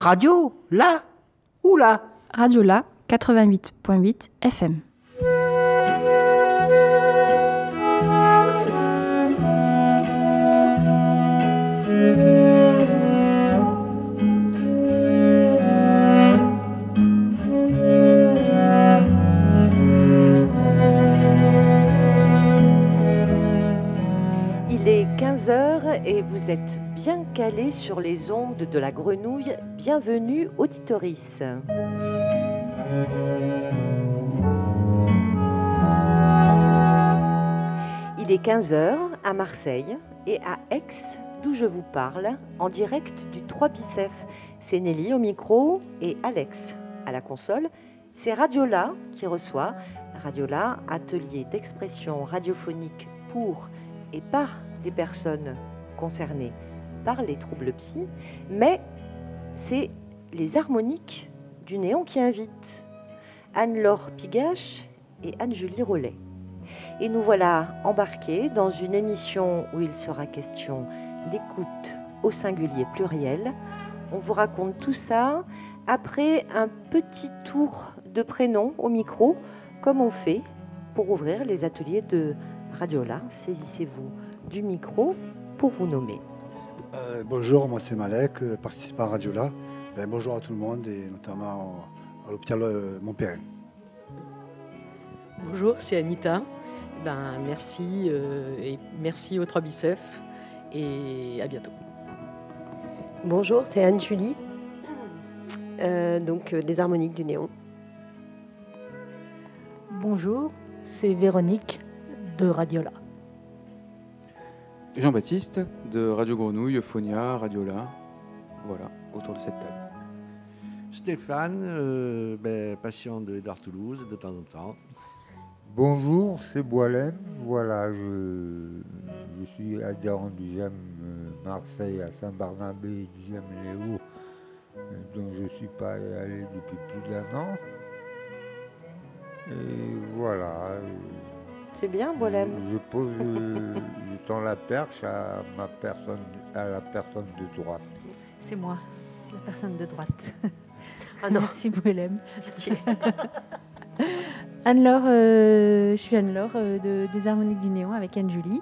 Radio Là Où là Radio La 88.8 FM. 15h et vous êtes bien calés sur les ondes de la grenouille. Bienvenue, auditorice. Il est 15h à Marseille et à Aix, d'où je vous parle, en direct du 3 Bicef. C'est Nelly au micro et Alex à la console. C'est Radiola qui reçoit. Radiola, atelier d'expression radiophonique pour et par des personnes concernées par les troubles psy, mais c'est les harmoniques du néon qui invitent Anne-Laure Pigache et Anne-Julie Rollet. Et nous voilà embarqués dans une émission où il sera question d'écoute au singulier pluriel. On vous raconte tout ça après un petit tour de prénom au micro, comme on fait pour ouvrir les ateliers de Radiola. Saisissez-vous du micro pour vous nommer. Euh, bonjour, moi c'est Malek, euh, participant à Radiola. Ben, bonjour à tout le monde et notamment au- à l'hôpital euh, Montpellier. Bonjour, c'est Anita. Ben, merci euh, et merci aux 3 Bicef et à bientôt. Bonjour, c'est Anne-Julie, Euh, donc euh, les harmoniques du néon. Bonjour, c'est Véronique de Radiola. Jean-Baptiste de Radio Grenouille, Euphonia, Radiola. Voilà, autour de cette table. Stéphane, euh, ben, patient de Edouard Toulouse de temps en temps. Bonjour, c'est Boilem. Voilà, je, je suis adhérent du GEM euh, Marseille à Saint-Barnabé et du GEM Léo, euh, dont je ne suis pas allé depuis plus d'un an. Et voilà. C'est bien, Bolem Je, je pose, euh, je tends la perche à ma personne, à la personne de droite. C'est moi, la personne de droite. Ah non. Merci. Pitié. Anne-Laure, euh, je suis Anne-Laure euh, de, des Harmoniques du Néon avec Anne-Julie.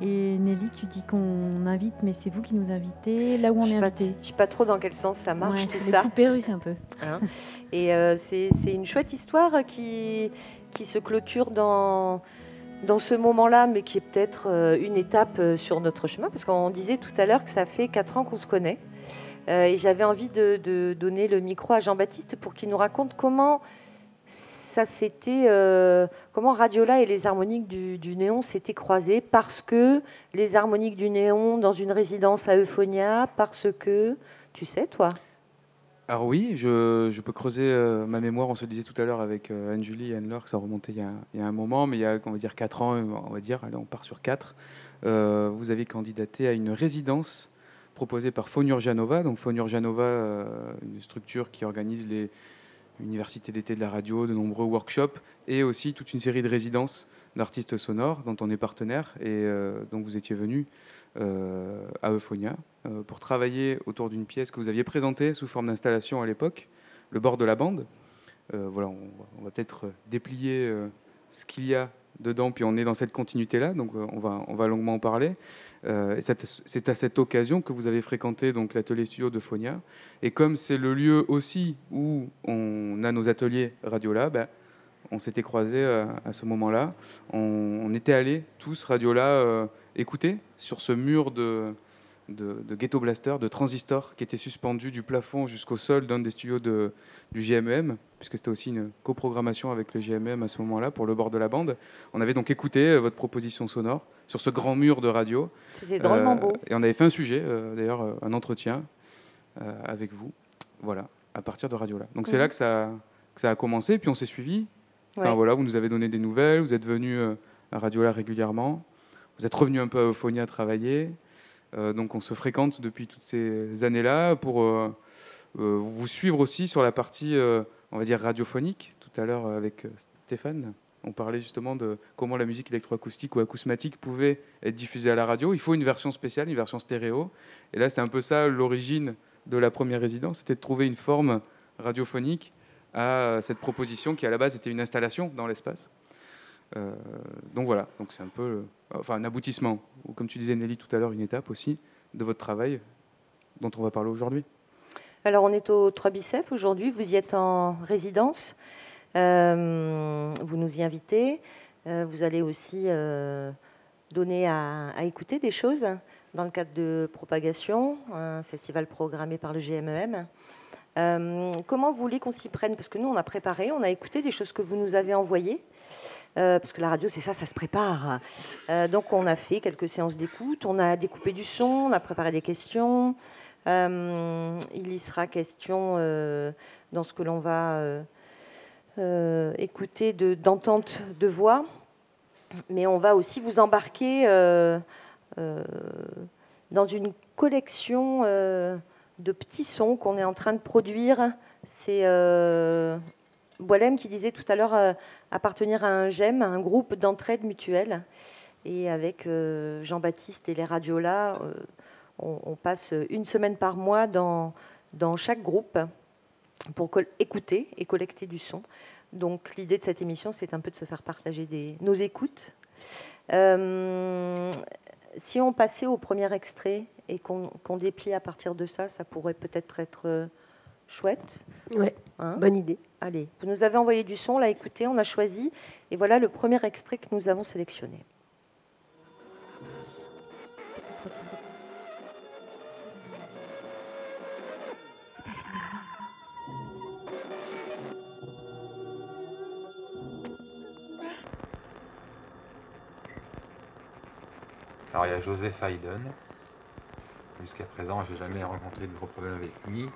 Et Nelly, tu dis qu'on invite, mais c'est vous qui nous invitez là où on Je est invité. je sais pas trop dans quel sens ça marche Ouais, tout c'est ça. les poupées russes un peu. Hein. Et euh, c'est c'est une chouette histoire qui, qui se clôture dans, dans ce moment-là, mais qui est peut-être euh, une étape euh, sur notre chemin, parce qu'on disait tout à l'heure que ça fait quatre ans qu'on se connaît. Euh, et j'avais envie de, donner le micro à Jean-Baptiste pour qu'il nous raconte comment ça s'était, comment Radiola et les harmoniques du, du néon s'étaient croisés, parce que les harmoniques du néon dans une résidence à Euphonia, parce que, tu sais, toi? Alors oui, je, peux creuser euh, ma mémoire. On se disait tout à l'heure avec euh, Anne-Julie et Anne-Laure que ça remontait il y, a, un moment, mais il y a, on va dire, 4 ans, on va dire, allez, on part sur 4. vous avez candidaté à une résidence proposée par Fonurjanova. Donc Fonurjanova, euh, une structure qui organise les universités d'été de la radio, de nombreux workshops, et aussi toute une série de résidences d'artistes sonores dont on est partenaire, et euh, donc vous étiez venu euh, à Euphonia euh, pour travailler autour d'une pièce que vous aviez présentée sous forme d'installation à l'époque, le bord de la bande. Euh, voilà, on, va- peut-être déplier euh, ce qu'il y a dedans, puis on est dans cette continuité-là, donc euh, on, va, on va longuement en parler. Euh, c'est à- cette occasion que vous avez fréquenté l'atelier studio de Phonia. Et comme c'est le lieu aussi où on a nos ateliers Radiola, ben, on s'était croisés euh, à ce moment-là. On, on était allés tous Radiola euh, écouter sur ce mur de, de, de ghetto blaster, de transistor qui était suspendu du plafond jusqu'au sol d'un des studios de, du GMEM, puisque c'était aussi une coprogrammation avec le GMEM à ce moment-là pour le bord de la bande. On avait donc écouté euh, votre proposition sonore sur ce grand mur de radio. C'était drôlement Euh, beau. Et on avait fait un sujet, euh, d'ailleurs, un entretien euh, avec vous, voilà, à partir de Radiola. Donc c'est Mhm. là que ça, que ça a commencé, puis on s'est suivi. Enfin, Ouais. voilà, vous nous avez donné des nouvelles, vous êtes venu à Radiola régulièrement, vous êtes revenu un peu à Euphonia travailler. Euh, donc on se fréquente depuis toutes ces années-là pour euh, euh, vous suivre aussi sur la partie, on va dire, radiophonique. Tout à l'heure avec Stéphane, on parlait justement de comment la musique électroacoustique ou acousmatique pouvait être diffusée à la radio. Il faut une version spéciale, une version stéréo. Et là, c'est un peu ça l'origine de la première résidence, c'était de trouver une forme radiophonique à cette proposition qui à la base était une installation dans l'espace. Euh, donc voilà, donc c'est un peu, euh, enfin un aboutissement, ou comme tu disais Nelly tout à l'heure, une étape aussi de votre travail dont on va parler aujourd'hui. Alors on est au 3 Bicef aujourd'hui, vous y êtes en résidence, euh, vous nous y invitez, vous allez aussi donner à, écouter des choses dans le cadre de Propagation, un festival programmé par le GMEM. E comment vous qu'on s'y prenne? Parce que nous, on a préparé, on a écouté des choses que vous nous avez envoyées. Euh, parce que la radio, c'est ça, ça se prépare. Euh, donc, on a fait quelques séances d'écoute, on a découpé du son, on a préparé des questions. Euh, il y sera question dans ce que l'on va écouter d'entente de, voix, mais on va aussi vous embarquer dans une collection de petits sons qu'on est en train de produire. C'est Boilem qui disait tout à l'heure euh, appartenir à un GEM, un groupe d'entraide mutuelle. Et avec euh, Jean-Baptiste et les Radiolas, euh, on, passe une semaine par mois dans, dans chaque groupe pour écouter et collecter du son. Donc l'idée de cette émission, c'est un peu de se faire partager nos écoutes. si on passait au premier extrait et qu'on déplie à partir de ça, ça pourrait peut-être être chouette. Ouais, hein bonne idée. Allez, vous nous avez envoyé du son, on l'a écouté, on a choisi, et voilà le premier extrait que nous avons sélectionné. Alors il y a Joseph Haydn. Jusqu'à présent, j'ai jamais rencontré de gros problèmes avec lui.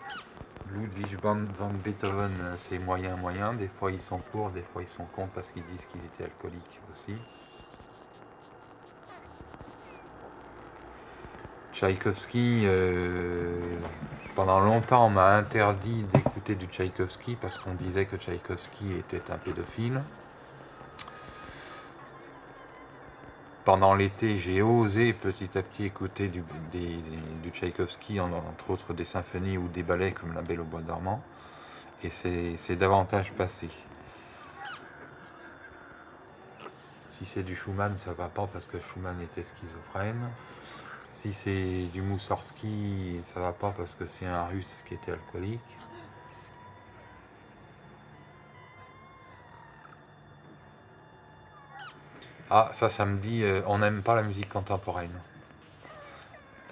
Ludwig van, Beethoven, c'est moyen moyen. Des fois ils sont pour, des fois ils sont contre parce qu'ils disent qu'il était alcoolique aussi. Tchaïkovski, euh, pendant longtemps, on m'a interdit d'écouter du Tchaïkovski parce qu'on disait que Tchaïkovski était un pédophile. Pendant l'été, j'ai osé petit à petit écouter du, Tchaïkovski, entre autres des symphonies ou des ballets comme La Belle au Bois dormant, et c'est davantage passé. Si c'est du Schumann, ça va pas parce que Schumann était schizophrène. Si c'est du Moussorski, ça va pas parce que c'est un russe qui était alcoolique. Ah, ça, ça me dit, euh, on n'aime pas la musique contemporaine.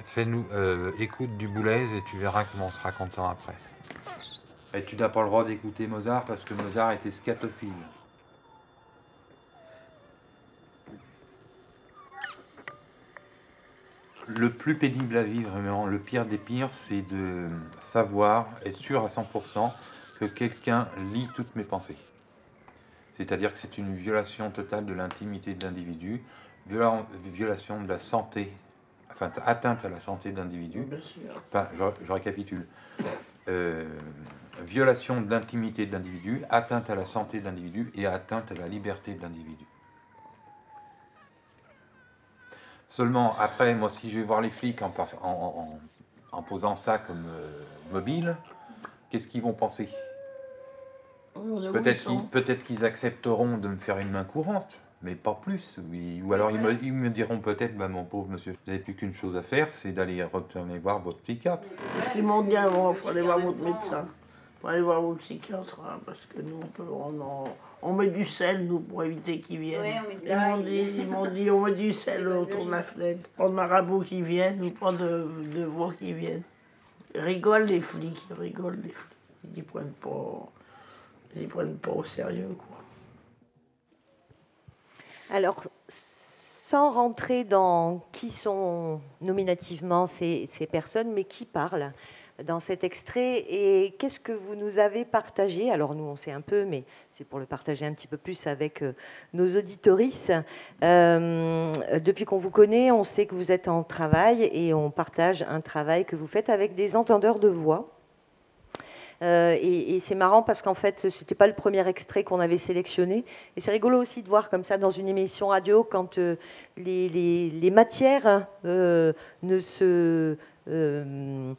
Fais-nous, euh, écoute du Boulez et tu verras comment on sera content après. Et tu n'as pas le droit d'écouter Mozart parce que Mozart était scatophile. Le plus pénible à vivre, vraiment, le pire des pires, c'est de savoir, être sûr à 100% que quelqu'un lit toutes mes pensées. C'est-à-dire que c'est une violation totale de l'intimité de l'individu, violation de la santé, enfin atteinte à la santé de l'individu. Enfin, je, récapitule. Euh, violation de l'intimité de l'individu, atteinte à la santé de l'individu et atteinte à la liberté de l'individu. Seulement, après, moi, si je vais voir les flics en, en, posant ça comme euh, mobile, qu'est-ce qu'ils vont penser? Peut-être qu'ils accepteront de me faire une main courante, mais pas plus. Ou alors ils me, diront peut-être, bah, mon pauvre monsieur, vous n'avez plus qu'une chose à faire, c'est d'aller retourner voir votre psychiatre. Parce qu'ils m'ont dit il faut aller voir votre médecin. Il faut aller voir votre psychiatre, hein, parce que nous, on, peut, on, met du sel, nous, pour éviter qu'ils viennent. ils m'ont dit, ils m'ont dit, on met du sel autour de la fenêtre. Pas de marabout qui viennent, ou pas de, de voix qui viennent. Ils rigolent les flics, ils rigolent les flics. Ils ne prennent pas ils prennent pas au sérieux. Alors, sans rentrer dans qui sont nominativement ces, personnes, mais qui parlent dans cet extrait et qu'est-ce que vous nous avez partagé? Alors nous on sait un peu, mais c'est pour le partager un petit peu plus avec euh, nos auditorices. Euh, depuis qu'on vous connaît, on sait que vous êtes en travail et on partage un travail que vous faites avec des entendeurs de voix. Euh, et, c'est marrant parce qu'en fait, ce n'était pas le premier extrait qu'on avait sélectionné. Et c'est rigolo aussi de voir comme ça dans une émission radio quand euh, les, matières euh, ne se euh,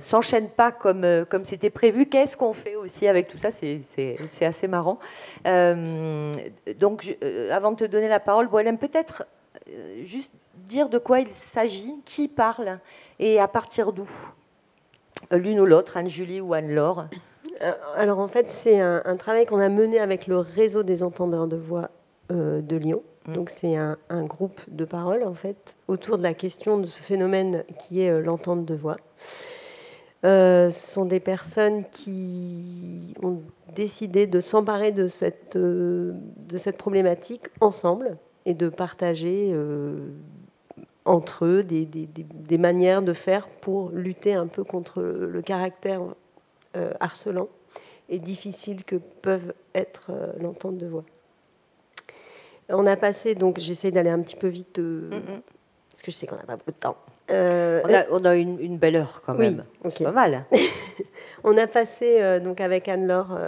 s'enchaînent pas comme comme c'était prévu. Qu'est-ce qu'on fait aussi avec tout ça? C'est assez marrant. donc, avant de te donner la parole, Boilem, peut-être juste dire de quoi il s'agit, qui parle et à partir d'où? L'une ou l'autre, Anne-Julie ou Anne-Laure Alors en fait, c'est un, un, travail qu'on a mené avec le réseau des entendeurs de voix de Lyon. Mm. Donc c'est un, groupe de paroles en fait autour de la question de ce phénomène qui est euh, l'entente de voix. Euh, ce sont des personnes qui ont décidé de s'emparer de cette, euh, de cette problématique ensemble et de partager entre eux des, des, des, manières de faire pour lutter un peu contre le caractère harcelant et difficile que peuvent être l'entente de voix. On a passé, donc j'essaie d'aller un petit peu vite, euh, parce que je sais qu'on n'a pas beaucoup de temps. Euh, on, a, une, belle heure quand même. C'est pas mal. on a passé, euh, donc avec Anne-Laure,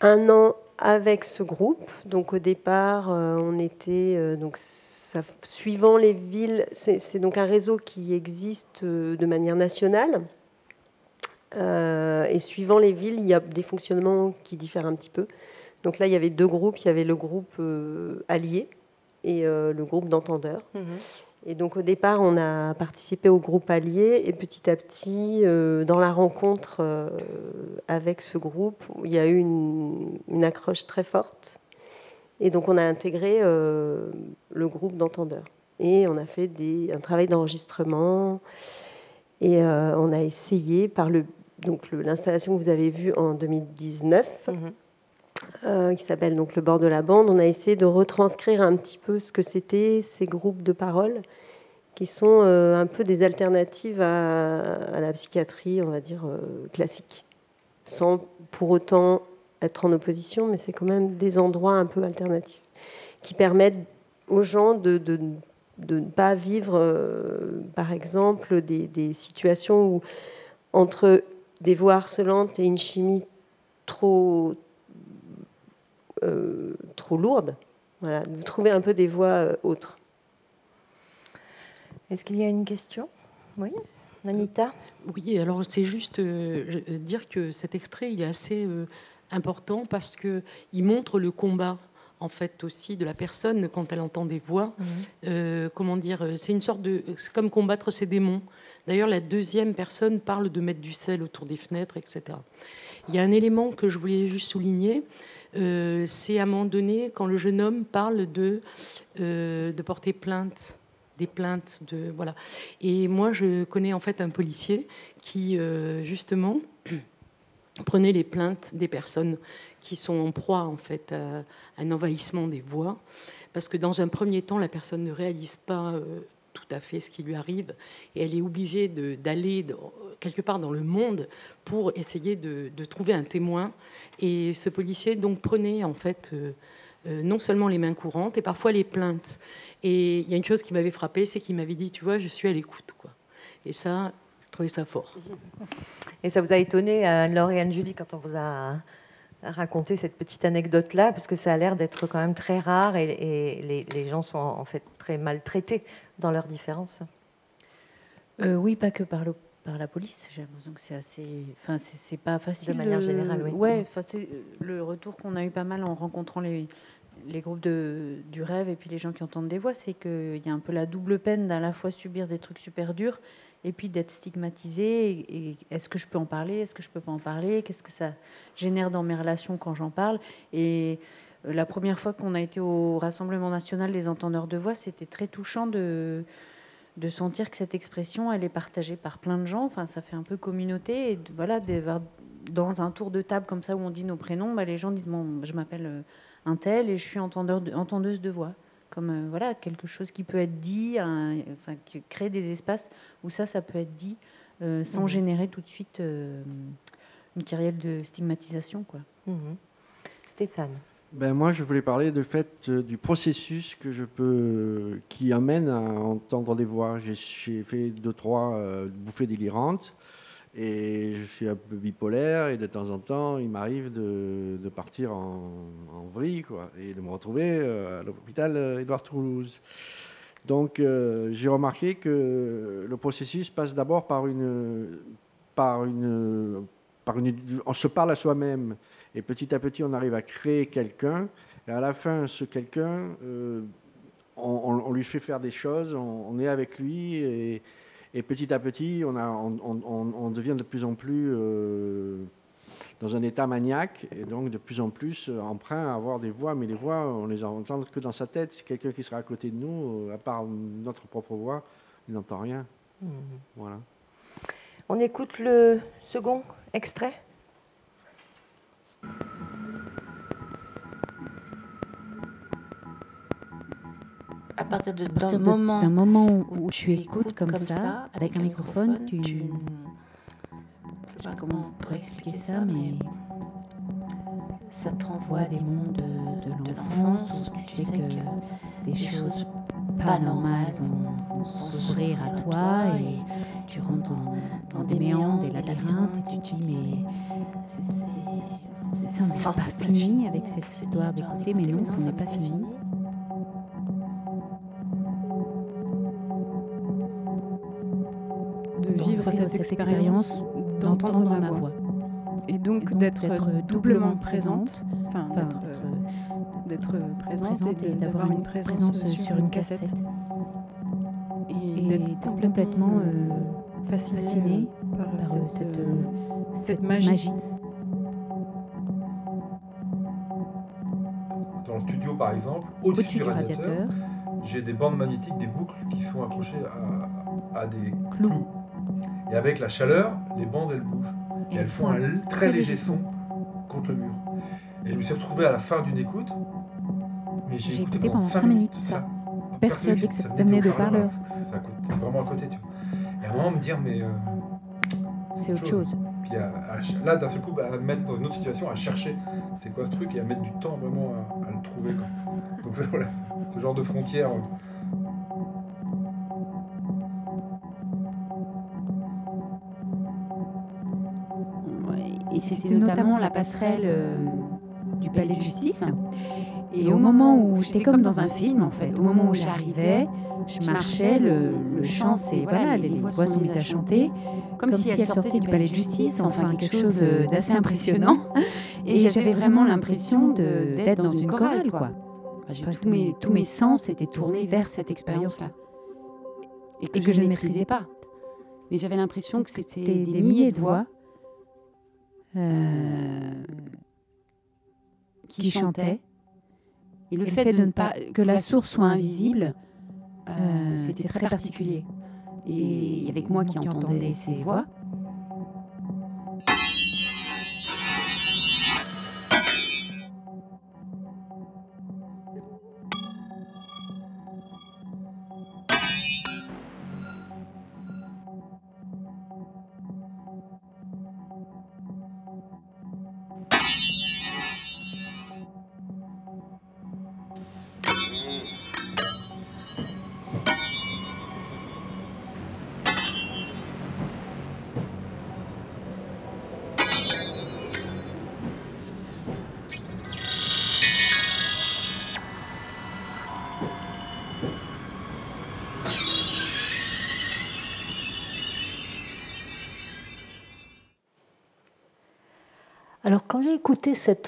un an avec ce groupe. Donc au départ, on était, donc, ça, suivant les villes, c'est donc un réseau qui existe de manière nationale. et suivant les villes, il y a des fonctionnements qui diffèrent un petit peu. Donc là, il y avait deux groupes. Il y avait le groupe euh, allié et euh, le groupe d'entendeurs. Mhm. Et donc au départ, on a participé au groupe allié et petit à petit, euh, dans la rencontre avec ce groupe, il y a eu une, accroche très forte. Et donc on a intégré le groupe d'entendeurs. Et on a fait un travail d'enregistrement. Et on a essayé par le, donc l'installation que vous avez vue en 2019. Euh, qui s'appelle donc Le bord de la bande, on a essayé de retranscrire un petit peu ce que c'était ces groupes de parole qui sont euh, un peu des alternatives à, la psychiatrie, on va dire, euh, classique, sans pour autant être en opposition, mais c'est quand même des endroits un peu alternatifs qui permettent aux gens de, ne pas vivre, par exemple, des, situations où entre des voix harcelantes et une chimie trop euh, trop lourde. Voilà, de trouver un peu des voix euh, autres. Est-ce qu'il y a une question? Oui, Anita? Oui, alors c'est juste euh, dire que cet extrait il est assez important parce que il montre le combat en fait aussi de la personne quand elle entend des voix. Mhm. comment dire C'est une sorte de, c'est comme combattre ses démons. D'ailleurs, la deuxième personne parle de mettre du sel autour des fenêtres, etc. Il y a un élément que je voulais juste souligner, euh, c'est à un moment donné quand le jeune homme parle de, euh, de porter plainte des plaintes de voilà. Et moi je connais en fait un policier qui euh, justement prenait les plaintes des personnes qui sont en proie en fait à, un envahissement des voix parce que dans un premier temps la personne ne réalise pas tout à fait ce qui lui arrive et elle est obligée d'aller quelque part dans le monde pour essayer de, trouver un témoin. Et ce policier donc prenait en fait euh, euh, non seulement les mains courantes et parfois les plaintes. Et il y a une chose qui m'avait frappé, c'est qu'il m'avait dit, tu vois, je suis à l'écoute. quoi. Et ça, je trouvais ça fort. Et ça vous a étonné, Anne-Laure et Anne-Julie, quand on vous a raconté cette petite anecdote-là, parce que ça a l'air d'être quand même très rare et, les, les, gens sont en fait très maltraités dans leurs différences euh, Oui, pas que par, le, par la police. J'ai l'impression que c'est assez. Enfin, c'est pas facile. De manière générale, oui. Ouais, c'est le retour qu'on a eu pas mal en rencontrant les, les groupes de, du rêve et puis les gens qui entendent des voix, c'est qu'il y a un peu la double peine d'à la fois subir des trucs super durs et puis d'être stigmatisé. Est-ce que je peux en parler Est-ce que je peux pas en parler Qu'est-ce que ça génère dans mes relations quand j'en parle Et euh, la première fois qu'on a été au Rassemblement national des entendeurs de voix, c'était très touchant de, de sentir que cette expression, elle est partagée par plein de gens. Enfin, ça fait un peu communauté. Et voilà, dans un tour de table comme ça où on dit nos prénoms, bah, les gens disent bon, je m'appelle euh, un tel et je suis entendeur de, entendeuse de voix. Comme euh, voilà, quelque chose qui peut être dit, enfin, qui crée des espaces où ça, ça peut être dit sans mmh. générer tout de suite une carrière de stigmatisation. Quoi. Mmh. Stéphane ben moi, je voulais parler de fait euh, du processus que je peux, qui amène à entendre des voix. J'ai fait deux trois euh, bouffées délirantes et je suis un peu bipolaire et de temps en temps, il m'arrive de, partir en, en, vrille quoi, et de me retrouver euh, à l'hôpital Édouard Toulouse. Donc j'ai remarqué que le processus passe d'abord par une, par une, par une, on se parle à soi-même et petit à petit on arrive à créer quelqu'un et à la fin ce quelqu'un on, lui fait faire des choses, on, est avec lui et, petit à petit, on, a, on, devient de plus en plus euh, dans un état maniaque et donc de plus en plus emprunt à avoir des voix, mais les voix, on les entend que dans sa tête. Quelqu'un qui sera à côté de nous, euh, à part notre propre voix, il n'entend rien. Mmh. Voilà. On écoute le second extrait à partir d'un moment, moment, où, tu écoutes comme, ça, avec un microphone, tu, tu je sais pas comment on pourrait expliquer ça, mais ça te renvoie à des mondes de, de l'enfance où tu sais que des choses pas normales vont, s'ouvrir à toi et tu rentres dans, dans des méandres, des labyrinthes et tu te dis mais ça n'est pas fini avec cette histoire d'écouter, mais non, ça n'est pas fini. Vivre cette, expérience, d'entendre ma voix. Et donc, d'être doublement présente, enfin d'être présente, et d'avoir une présence sur une cassette. Et, d'être complètement euh, fascinée, par, cette, cette, magie. Dans le studio, par exemple, au-dessus du radiateur, j'ai des bandes magnétiques, des boucles qui sont accrochées à, à des clous. Et avec la chaleur, les bandes, elles bougent. Et elles font un très léger son contre le mur. Et je me suis retrouvé à la fin d'une écoute, mais j'ai écouté, pendant 5 minutes, ça. Persuadé que ça venait de parleur. C'est vraiment à côté, tu vois. Et à un moment, me dire, mais. Euh, c'est autre chose. Puis là, d'un seul coup, bah, à mettre dans une autre situation, à chercher c'est quoi ce truc et à mettre du temps vraiment à, le trouver. Donc, voilà, ce genre de frontière. Euh, et c'était notamment la passerelle euh, du palais de justice. Et au moment où j'étais comme dans un film, en fait, au moment où j'arrivais, je marchais, le, chant, c'est voilà, les, voix sont mises à chanter, comme, si elles sortaient du palais de justice, enfin quelque chose euh, d'assez impressionnant. Et j'avais vraiment l'impression d'être dans une chorale, quoi. tous, mes, tous mes sens étaient tournés vers cette expérience-là. Et que, je ne maîtrisais pas. Mais j'avais l'impression que c'était des milliers de voix euh, qui chantait. Et le, fait, de, ne pas que la source soit invisible, euh, euh, c'était très particulier. Et avec moi qui entendais ces voix,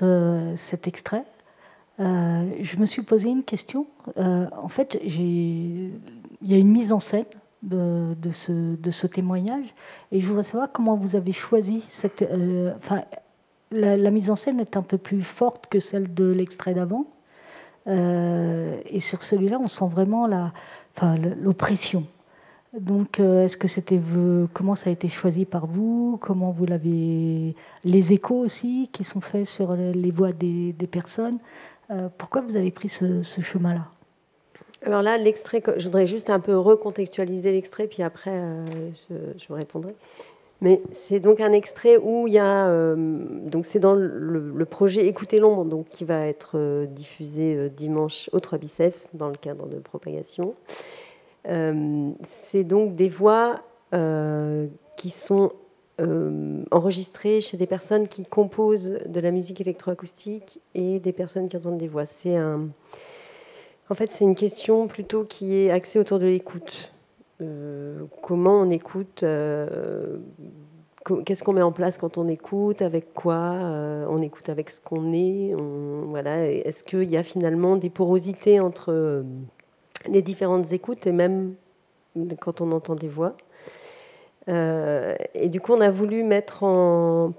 euh, cet extrait, euh, je me suis posé une question. Euh, en fait, il y a une mise en scène de, ce, témoignage et je voudrais savoir comment vous avez choisi cette. enfin, la, mise en scène est un peu plus forte que celle de l'extrait d'avant. et sur celui-là, on sent vraiment l'oppression. Donc, euh, est-ce que c'était comment ça a été choisi par vous? Comment vous l'avez Les échos aussi qui sont faits sur les voix des, personnes. Euh, pourquoi vous avez pris ce, chemin-là? Alors là, l'extrait, je voudrais juste un peu recontextualiser l'extrait, puis après, euh, je, vous répondrai. Mais c'est donc un extrait où il y a, donc c'est dans le, projet Écoutez l'ombre, donc qui va être diffusé dimanche au 3 Bicef dans le cadre de propagation. Euh, c'est donc des voix euh, qui sont euh, enregistrées chez des personnes qui composent de la musique électroacoustique et des personnes qui entendent des voix. C'est En fait, c'est une question plutôt qui est axée autour de l'écoute. Euh, comment on écoute Qu'est-ce qu'on met en place quand on écoute Avec quoi On écoute avec ce qu'on est voilà. Est-ce qu'il y a finalement des porosités entre les différentes écoutes et même quand on entend des voix et du coup, on a voulu mettre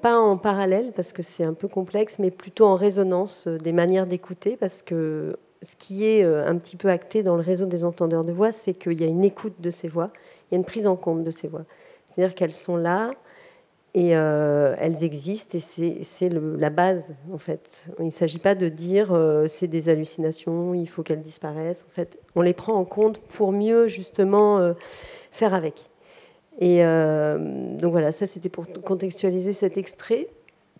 pas en parallèle parce que c'est un peu complexe, mais plutôt en résonance des manières d'écouter parce que ce qui est euh, un petit peu acté dans le réseau des entendeurs de voix, c'est qu'il y a une écoute de ces voix, il y a une prise en compte de ces voix. C'est-à-dire qu'elles sont là et euh, elles existent et c'est la base en fait. Il ne s'agit pas de dire euh, c'est des hallucinations, il faut qu'elles disparaissent. En fait, on les prend en compte pour mieux justement faire avec. Et donc voilà, ça c'était pour contextualiser cet extrait.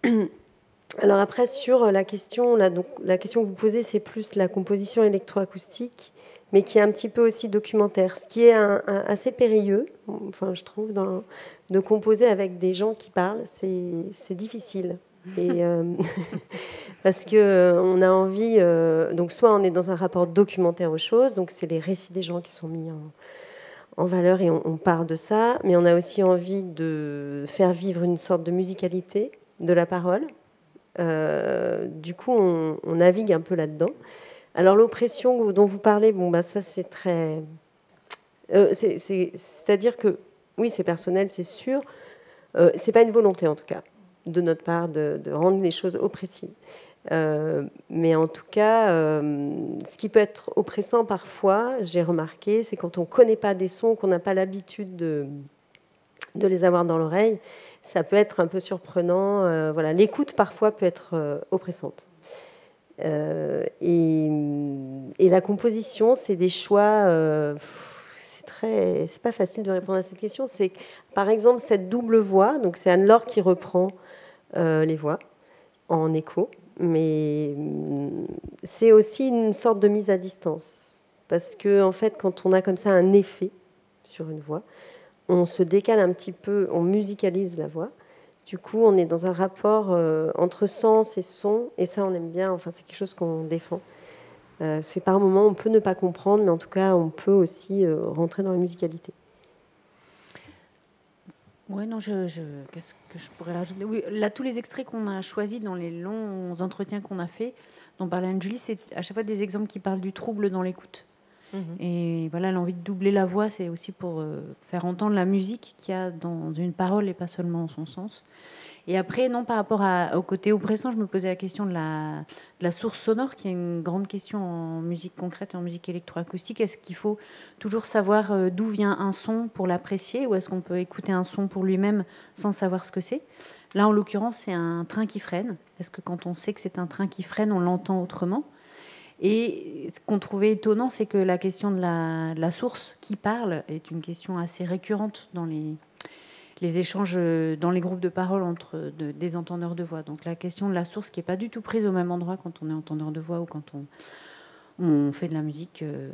Alors après, sur la question, la question que vous posez, c'est plus la composition électroacoustique, mais qui est un petit peu aussi documentaire, ce qui est assez périlleux, enfin, je trouve, de composer avec des gens qui parlent, c'est difficile. Euh, parce qu'on euh, on a envie, euh, donc soit on est dans un rapport documentaire aux choses, donc c'est les récits des gens qui sont mis en, en valeur et on, on, parle de ça, mais on a aussi envie de faire vivre une sorte de musicalité de la parole, euh, du coup, on, navigue un peu là-dedans. Alors l'oppression dont vous parlez, bon, bah, ça c'est très... Euh, c'est-à-dire que, oui, c'est personnel, c'est sûr. Euh, c'est pas une volonté, en tout cas, de notre part, de, rendre les choses oppressives. mais en tout cas, ce qui peut être oppressant parfois, j'ai remarqué, c'est quand on ne connaît pas des sons, qu'on n'a pas l'habitude de, de les avoir dans l'oreille ça peut être un peu surprenant. Euh, voilà, l'écoute parfois peut être euh, oppressante. Euh, et, la composition, c'est des choix. c'est très, c'est pas facile de répondre à cette question. C'est par exemple cette double voix. Donc c'est Anne-Laure qui reprend les voix en écho, mais mm, c'est aussi une sorte de mise à distance parce que en fait, quand on a comme ça un effet sur une voix, on se décale un petit peu, on musicalise la voix. Du coup, on est dans un rapport euh, entre sens et son, et ça, on aime bien. Enfin, c'est quelque chose qu'on défend. Euh, c'est par moments, on peut ne pas comprendre, mais en tout cas, on peut aussi euh, rentrer dans la musicalité. Oui, non, je, qu'est-ce que je pourrais rajouter? Oui, là, tous les extraits qu'on a choisis dans les longs entretiens qu'on a fait, dont parlait Anne-Julie, c'est à chaque fois des exemples qui parlent du trouble dans l'écoute. Mhm. Et voilà, l'envie de doubler la voix, c'est aussi pour euh, faire entendre la musique qu'il y a dans une parole et pas seulement son sens. Et après, non, par rapport au côté oppressant, je me posais la question de la, la, source sonore, qui est une grande question en musique concrète et en musique électroacoustique. Est-ce qu'il faut toujours savoir euh, d'où vient un son pour l'apprécier, ou est-ce qu'on peut écouter un son pour lui-même sans savoir ce que c'est? Là, en l'occurrence, c'est un train qui freine. Est-ce que quand on sait que c'est un train qui freine, on l'entend autrement? Et ce qu'on trouvait étonnant, c'est que la question de la, source qui parle est une question assez récurrente dans les, échanges, dans les groupes de parole entre des entendeurs de voix. Donc la question de la source qui n'est pas du tout prise au même endroit quand on est entendeur de voix ou quand on, on fait de la musique. Euh,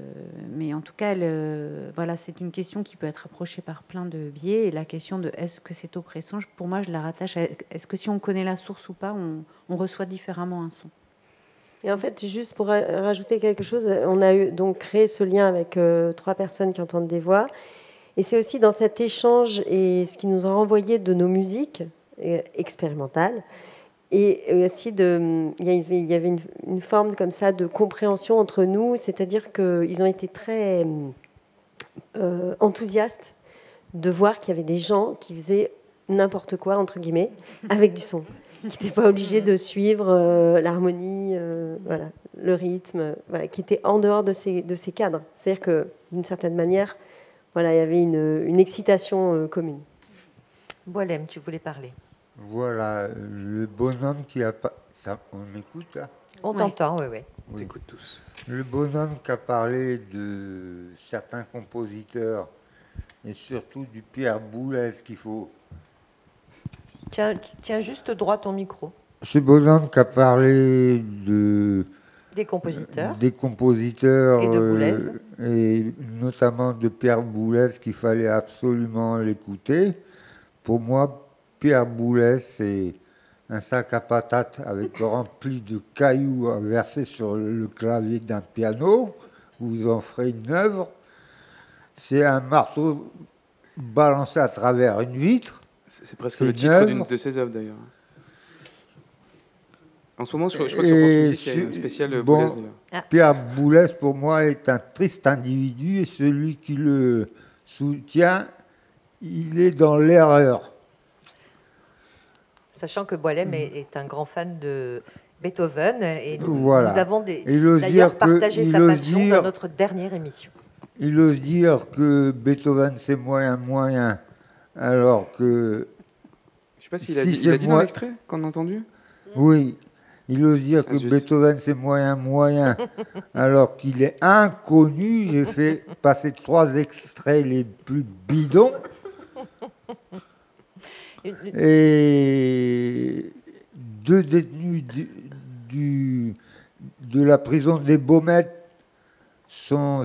mais en tout cas, euh, voilà, c'est une question qui peut être approchée par plein de biais. Et la question de est-ce que c'est oppressant, pour moi, je la rattache à est-ce que si on connaît la source ou pas, on reçoit différemment un son. Et en fait, juste pour rajouter quelque chose, on a donc créé ce lien avec euh, trois personnes qui entendent des voix. Et c'est aussi dans cet échange et ce qui nous a renvoyé de nos musiques euh, expérimentales. Et aussi, de, il y avait une, forme comme ça de compréhension entre nous, c'est-à-dire qu'ils ont été très euh, enthousiastes de voir qu'il y avait des gens qui faisaient n'importe quoi, entre guillemets, avec du son qui n'était pas obligé de suivre euh, l'harmonie, euh, voilà, le rythme, voilà, qui était en dehors de ces, de ces cadres. C'est-à-dire que, d'une certaine manière, voilà, il y avait une, une excitation euh, commune. Boilem, tu voulais parler. Voilà, le bonhomme qui a pas. Ça, on m'écoute là On t'entend, oui, oui. On t'écoute tous. Le bonhomme qui a parlé de certains compositeurs et surtout du Pierre Boulez qu'il faut Tiens, juste droit ton micro. Ce bonhomme qui a parlé de des compositeurs, des compositeurs et, de euh, et notamment de Pierre Boulez qu'il fallait absolument l'écouter. Pour moi, Pierre Boulez, c'est un sac à patates avec rempli de cailloux à verser sur le clavier d'un piano. vous en ferez une œuvre. C'est un marteau balancé à travers une vitre. C'est presque le titre d'une de ses œuvres d'ailleurs. En ce moment, je, crois que sur France Musique, il y a une spéciale bon, Boulez. Ah. Pierre Boulez, pour moi, est un triste individu et celui qui le soutient, il est dans l'erreur. Sachant que Boilem est, un grand fan de Beethoven et nous, avons d'ailleurs partagé sa passion dans notre dernière émission. Il ose dire que Beethoven c'est moyen moyen, alors que. Je sais pas s'il a, dit, il a dit dans l'extrait qu'on a entendu. Oui, il ose dire que Beethoven c'est moyen moyen, alors qu'il est inconnu. J'ai fait passer trois extraits les plus bidons. Et deux détenus du, de la prison des Baumettes sont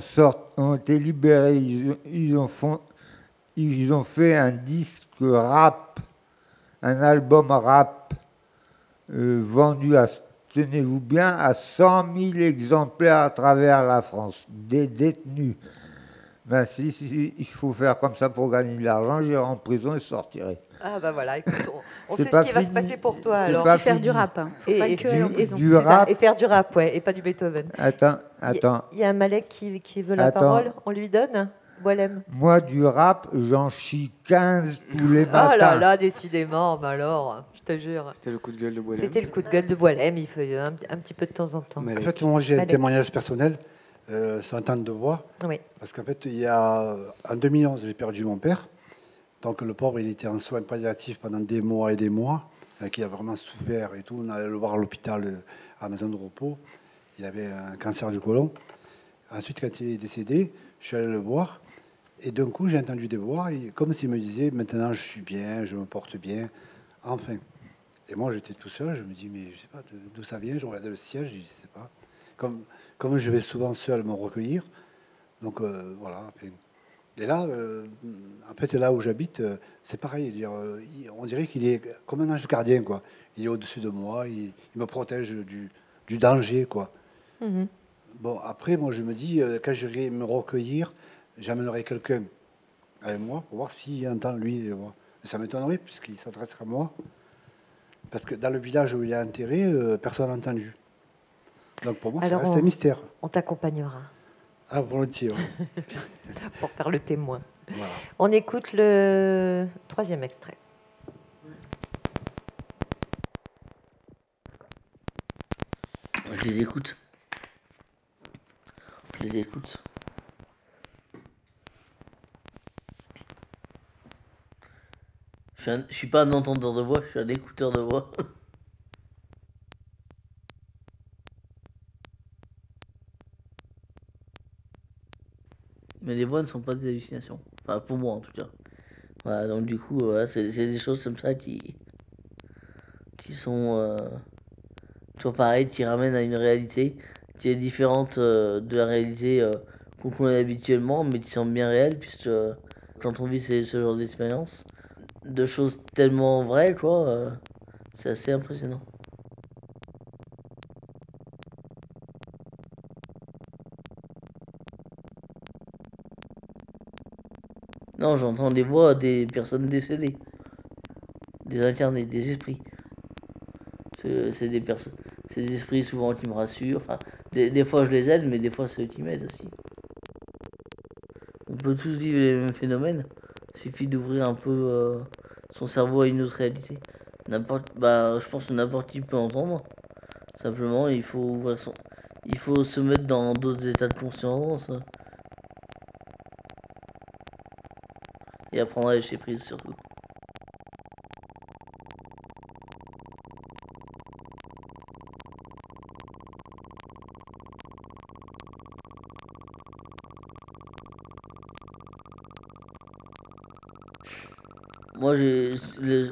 ont été libérés. Ils, ont ils ont fait un disque rap, un album rap euh, vendu à, tenez-vous bien, à 100 000 exemplaires à travers la France, des détenus. Ben, si, il faut faire comme ça pour gagner de l'argent, j'irai en prison et sortirai. Ah bah voilà, écoute, on, sait ce qui va se passer pour toi alors. Pas faire du rap, hein. et, du, rap. et faire du rap, ouais, et pas du Beethoven. Attends, attends. Il y, a un Malek qui, qui veut la parole, on lui donne Boilem. Moi, du rap, j'en chie 15 tous les matins. Oh là là, décidément, bah alors jure. C'était le coup de gueule de Boilem. C'était le coup de gueule de Boilem, il fait un, petit peu de temps en temps. En fait, moi, j'ai un témoignage personnel euh, sur un temps de voix. Oui. Parce qu'en fait, il y a, en 2011, j'ai perdu mon père. Donc le pauvre, il était en soins palliatifs pendant des mois et des mois, euh, qui a vraiment souffert et tout. On allait le voir à l'hôpital, euh, à la maison de repos. Il avait un cancer du côlon. Ensuite, quand il est décédé, je suis allé le voir. Et d'un coup, j'ai entendu des voix, comme s'il me disait Maintenant, je suis bien, je me porte bien. Enfin. Et moi, j'étais tout seul, je me dis, mais je sais pas d'où ça vient. Je regardais le ciel, je dis, je sais pas. Comme, comme je vais souvent seul me recueillir. Donc euh, voilà. Et là, euh, en fait, là où j'habite, euh, c'est pareil. Dire, on dirait qu'il est comme un ange gardien, quoi. Il est au-dessus de moi, il, me protège du, du danger, quoi. Mhm. Bon, après, moi, je me dis, quand je vais me recueillir, j'amènerai quelqu'un avec moi pour voir s'il entend lui. Ça m'étonnerait, puisqu'il s'adressera à moi. Parce que dans le village où il est enterré, euh, personne n'a entendu. Donc pour moi, c'est un mystère. On t'accompagnera. Ah, volontiers. pour faire le témoin. On écoute le troisième extrait. Je les écoute. Je les écoute. Je suis, suis pas un entendeur de voix, je suis un écouteur de voix. Mais les voix ne sont pas des hallucinations. Enfin, pour moi en tout cas. Voilà, donc du coup, c'est des choses comme ça qui, qui sont euh, toujours pareilles, qui ramènent à une réalité qui est différente euh, de la réalité euh, qu'on connaît habituellement, mais qui semble bien réelle, puisque quand on vit ce genre d'expérience, de choses tellement vraies, quoi. Euh, c'est assez impressionnant. Non, j'entends des voix des personnes décédées, des incarnés, des esprits. C'est des personnes, c'est des esprits souvent qui me rassurent. Enfin, des, des, fois je les aide, mais des fois c'est eux qui m'aident aussi. On peut tous vivre les mêmes phénomènes. Il suffit d'ouvrir un peu euh, son cerveau à une autre réalité. N'importe, bah, je pense que n'importe qui peut entendre. Simplement, il faut ouvrir son, il faut se mettre dans d'autres états de conscience et apprendre à lâcher prise surtout.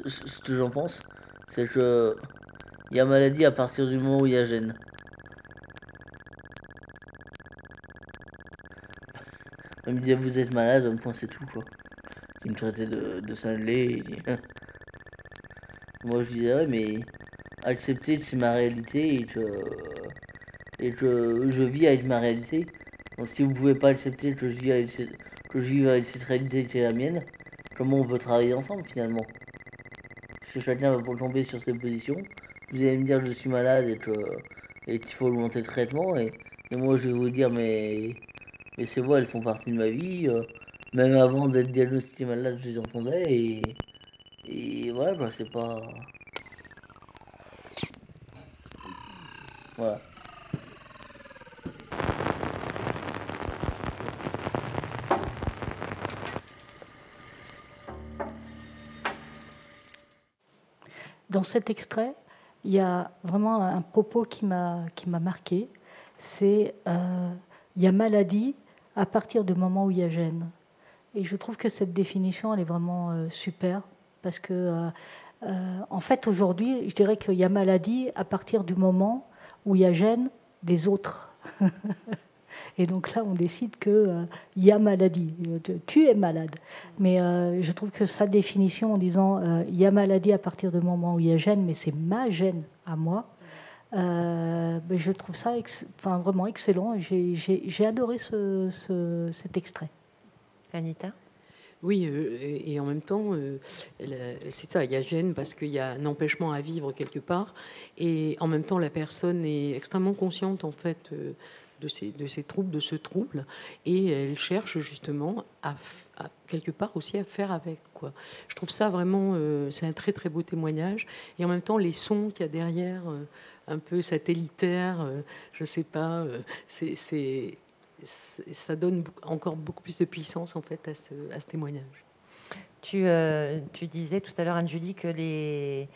Ce que j'en pense, c'est que il y a maladie à partir du moment où il y a gêne. Il me disait vous êtes malade, point c'est tout quoi. Il me traitait de, de cinglé. Moi je disais ouais mais accepter que c'est ma réalité et que, je vis avec ma réalité Donc si vous pouvez pas accepter que je vive que je vive avec cette réalité qui est la mienne, comment on peut travailler ensemble finalement? Que chacun va tomber sur ses positions. Vous allez me dire que je suis malade et qu'il faut augmenter le traitement. Et, moi je vais vous dire mais, mais ces voix elles font partie de ma vie. Euh, même avant d'être diagnostiqué malade je les entendais et, et voilà bah, c'est pas... Voilà. Cet extrait, il y a vraiment un propos qui m'a marqué. C'est euh, il y a maladie à partir du moment où il y a gêne. Et je trouve que cette définition, elle est vraiment euh, super parce que, euh, en fait, aujourd'hui, je dirais qu'il y a maladie à partir du moment où il y a gêne des autres. Et donc là, on décide qu'il euh, y a maladie. Tu es malade. Mais euh, je trouve que sa définition en disant il y a maladie à partir du moment où il y a gêne, mais c'est ma gêne à moi, ben, je trouve ça enfin, vraiment excellent. J'ai adoré ce, cet extrait. Anita? Oui, et en même temps, c'est ça, il y a gêne parce qu'il y a un empêchement à vivre quelque part, et en même temps, la personne est extrêmement consciente en fait de ces, de ces troubles, de ce trouble, et elle cherche justement à, quelque part aussi à faire avec. Quoi. Je trouve ça vraiment, euh, c'est un très très beau témoignage, et en même temps les sons qu'il y a derrière, euh, un peu satellitaires, euh, je sais pas, c'est, ça donne encore beaucoup plus de puissance en fait à ce, à ce témoignage. Tu, tu, disais tout à l'heure, Anne-Julie, que les,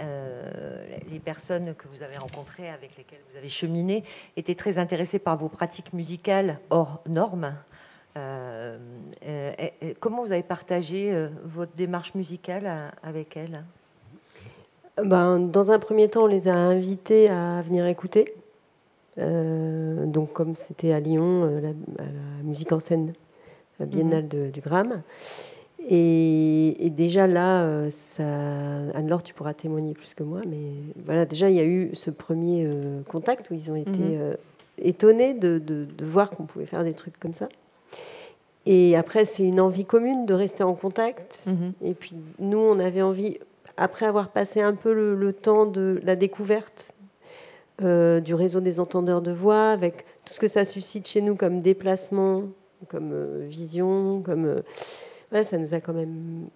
euh, les personnes que vous avez rencontrées, avec lesquelles vous avez cheminé, étaient très intéressées par vos pratiques musicales hors normes. Euh, euh, comment vous avez partagé votre démarche musicale avec elles? Ben, Dans un premier temps, on les a invités à venir écouter. donc, comme c'était à Lyon, la, la, musique en scène biennale mhm. du Gramme. Et, déjà là, euh, ça, Anne-Laure, tu pourras témoigner plus que moi, mais voilà, déjà il y a eu ce premier euh, contact où ils ont été mhm. euh, étonnés de, de, voir qu'on pouvait faire des trucs comme ça. Et après, c'est une envie commune de rester en contact. Mhm. Et puis nous, on avait envie, après avoir passé un peu le, le temps de la découverte du réseau des entendeurs de voix, avec tout ce que ça suscite chez nous comme déplacement, comme vision, comme ça nous a quand même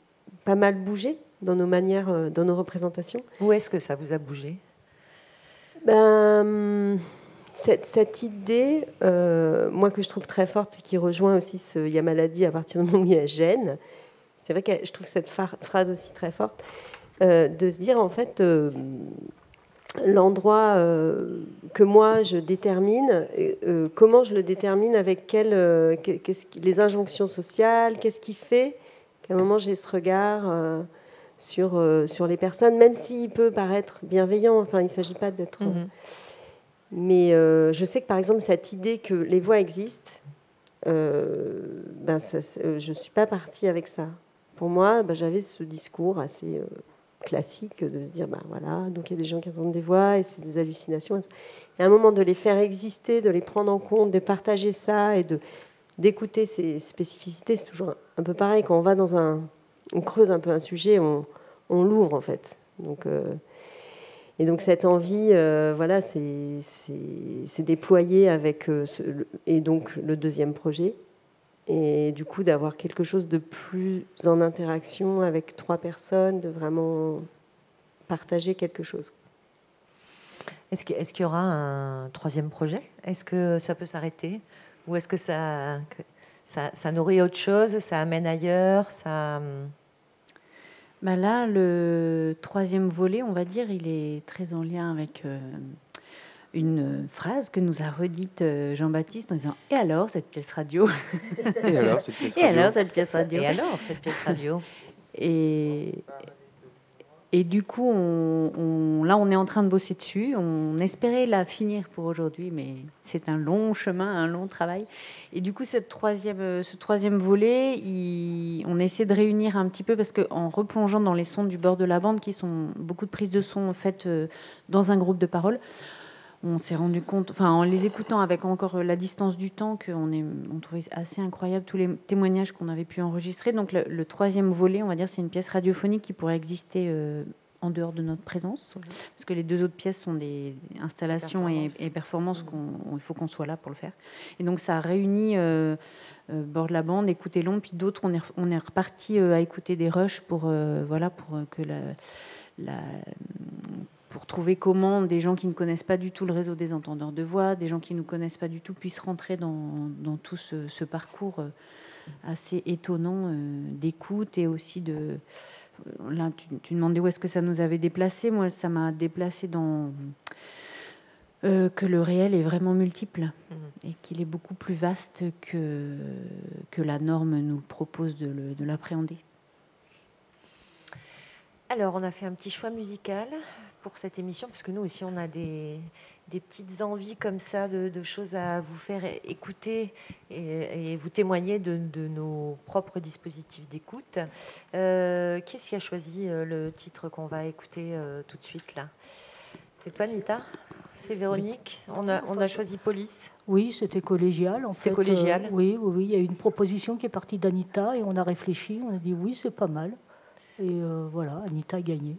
pas mal bougé dans nos manières, euh, dans nos représentations. Où est-ce que ça vous a bougé? Ben, cette, cette idée, euh, moi que je trouve très forte, qui rejoint aussi ce « il y a maladie à partir du moment où il y a gêne », c'est vrai que je trouve cette phrase aussi très forte, euh, de se dire en fait l'endroit que moi je détermine, comment je le détermine, avec quelles les injonctions sociales, qu'est-ce qui fait qu'à un moment j'ai ce regard sur, sur les personnes, même s'il peut paraître bienveillant, enfin il ne s'agit pas d'être... Mhm. Mais je sais que par exemple cette idée que les voix existent, ben je ne suis pas partie avec ça. Pour moi, ben, j'avais ce discours assez classique de se dire, ben voilà, donc il y a des gens qui entendent des voix et c'est des hallucinations. Et à un moment de les faire exister, de les prendre en compte, de partager ça et de d'écouter ces spécificités, c'est toujours un peu pareil. Quand on va dans un, on creuse un peu un sujet, on, on l'ouvre en fait. Donc euh, et donc cette envie, euh, voilà, c'est déployé avec euh, et donc le deuxième projet et du coup d'avoir quelque chose de plus en interaction avec trois personnes, de vraiment partager quelque chose. Est-ce qu'il y aura un troisième projet? Est-ce que ça peut s'arrêter? Ou est-ce que ça, ça, ça, nourrit autre chose Ça amène ailleurs ça... Bah là, le troisième volet, on va dire, il est très en lien avec euh, une phrase que nous a redite euh, Jean-Baptiste en disant Et alors cette pièce radio? Et alors cette pièce radio Et alors cette pièce radio? Et alors cette pièce radio? Et, et du coup, on, là, on est en train de bosser dessus. On espérait la finir pour aujourd'hui, mais c'est un long chemin, un long travail. Et du coup, cette troisième, ce troisième volet, on essaie de réunir un petit peu parce qu'en replongeant dans les sons du bord de la bande, qui sont beaucoup de prises de son faites euh, dans un groupe de paroles, on s'est rendu compte, enfin en les écoutant avec encore la distance du temps, qu'on est, on trouvait assez incroyable tous les témoignages qu'on avait pu enregistrer. Donc le, troisième volet, on va dire, c'est une pièce radiophonique qui pourrait exister euh, en dehors de notre présence, parce que les deux autres pièces sont des installations et, performances qu'il faut qu'on soit là pour le faire. Et donc ça a réuni euh, euh, bord de la bande, écouter long, puis d'autres on est, on est reparti à écouter des rushs pour voilà pour que la, la pour trouver comment des gens qui ne connaissent pas du tout le réseau des entendeurs de voix, des gens qui ne nous connaissent pas du tout, puissent rentrer dans, dans tout ce, parcours euh, assez étonnant euh, d'écoute et aussi de... Là, tu, demandais où est-ce que ça nous avait déplacé. Moi, ça m'a déplacé dans... Euh, que le réel est vraiment multiple mmh. et qu'il est beaucoup plus vaste que, que la norme nous propose de l'appréhender. Alors, on a fait un petit choix musical pour cette émission, parce que nous aussi, on a des, des petites envies comme ça de, choses à vous faire écouter et, vous témoigner de, nos propres dispositifs d'écoute. Euh, qui est-ce qui a choisi euh, le titre qu'on va écouter euh, tout de suite là? C'est toi, Nita? C'est Véronique? On, a, on a choisi Police. Oui, c'était collégial. C'était collégial. oui, oui, oui. Il y a eu une proposition qui est partie d'Anita et on a réfléchi. On a dit oui, c'est pas mal. Et voilà, Anita a gagné.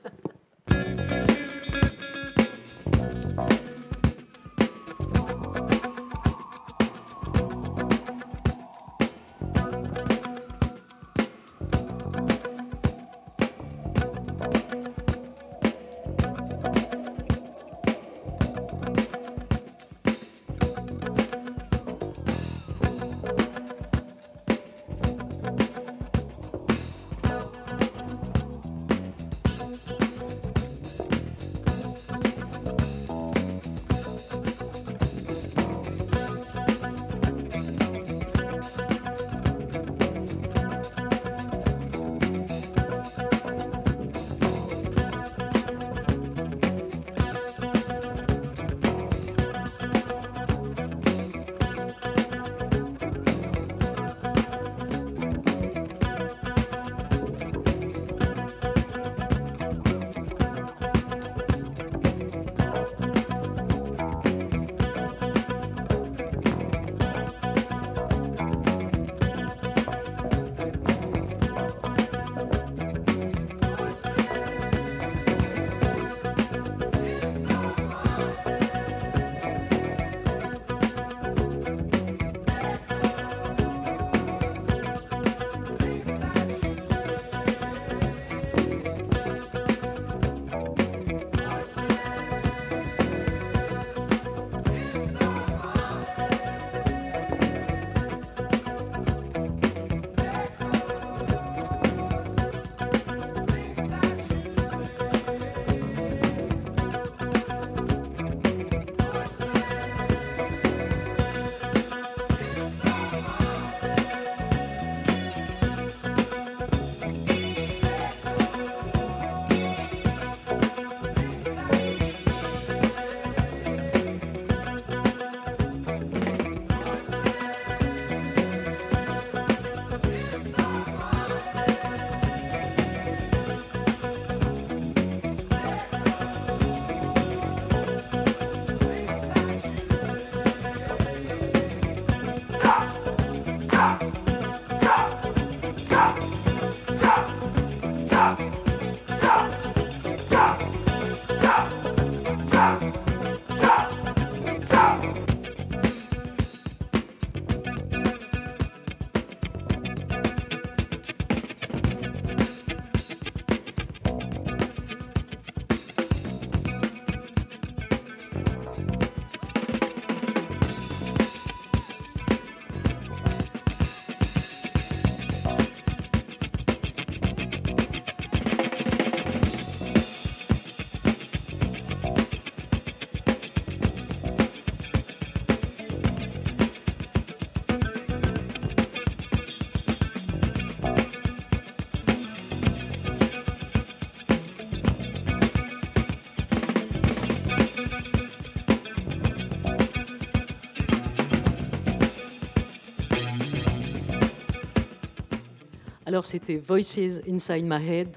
Alors c'était Voices Inside My Head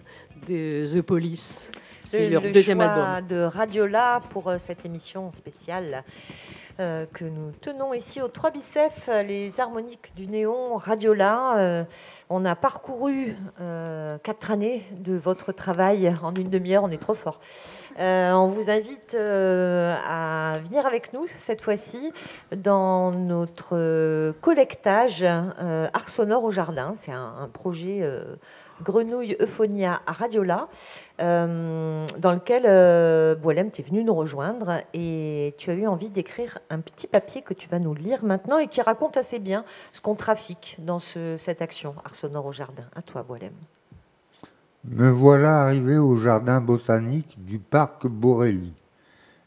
de The Police. C'est le, leur le deuxième choix album. de Radiola pour euh, cette émission spéciale euh, que nous tenons ici au 3 Bicef, euh, les harmoniques du néon Radiola. Euh, on a parcouru quatre années de votre travail en une demi-heure, on est trop fort. On vous invite à venir avec nous cette fois-ci dans notre collectage Art sonore au jardin. C'est un, projet Grenouille Euphonia à Radiola, euh, dans lequel euh, Boilem, tu es venu nous rejoindre et tu as eu envie d'écrire un petit papier que tu vas nous lire maintenant et qui raconte assez bien ce qu'on trafique dans ce- cette action Art sonore au jardin. À toi, Boilem. Me voilà arrivé au jardin botanique du parc Borelli.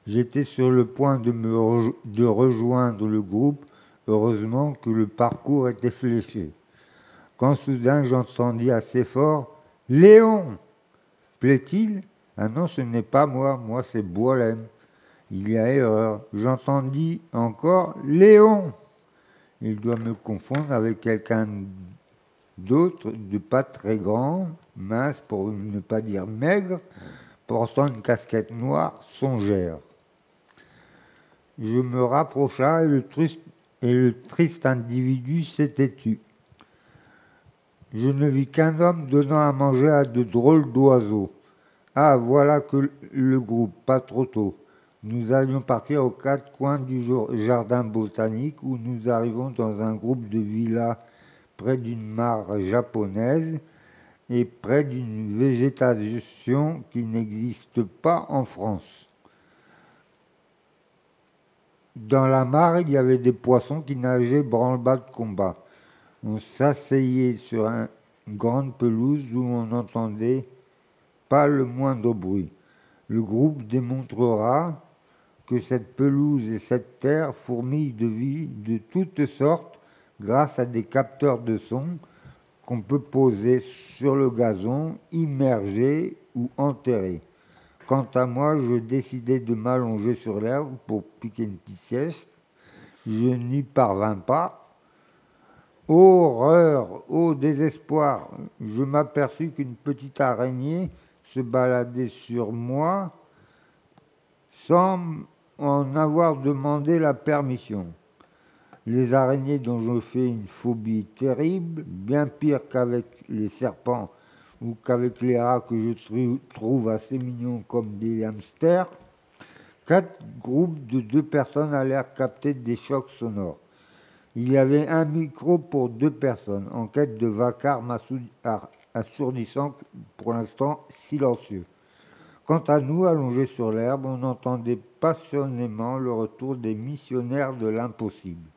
J'étais sur le point de, de rejoindre le groupe, heureusement que le parcours était fléché. Quand soudain j'entendis assez fort Léon Plaît-il? Ah non, ce n'est pas moi, moi c'est Boilem. Il y a erreur. J'entendis encore Léon Il doit me confondre avec quelqu'un d'autres, de pas très grand, mince pour ne pas dire maigre, portant une casquette noire, songère. Je me rapprocha et le triste, et le triste individu s'était tu. Je ne vis qu'un homme donnant à manger à de drôles d'oiseaux. Ah, voilà que le groupe, pas trop tôt. Nous allions partir aux quatre coins du jardin botanique où nous arrivons dans un groupe de villas près d'une mare japonaise et près d'une végétation qui n'existe pas en France. Dans la mare, il y avait des poissons qui nageaient branle-bas de combat. On s'asseyait sur un- une grande pelouse où on n'entendait pas le moindre bruit. Le groupe démontrera que cette pelouse et cette terre fourmillent de vie de toutes sortes grâce à des capteurs de son qu'on peut poser sur le gazon, immerger ou enterrer. Quant à moi, je décidai de m'allonger sur l'herbe pour piquer une petite sieste. Je n'y parvins pas. Horreur, ô désespoir Je m'aperçus qu'une petite araignée se baladait sur moi sans en avoir demandé la permission. Les araignées dont je fais une phobie terrible, bien pire qu'avec les serpents ou qu'avec les rats que je trouve assez mignons comme des hamsters, quatre groupes de deux personnes allèrent capter des chocs sonores. Il y avait un micro pour deux personnes, en quête de vacarme assou- ar- assourdissant, pour l'instant silencieux. Quant à nous, allongés sur l'herbe, on entendait passionnément le retour des missionnaires de l'impossible.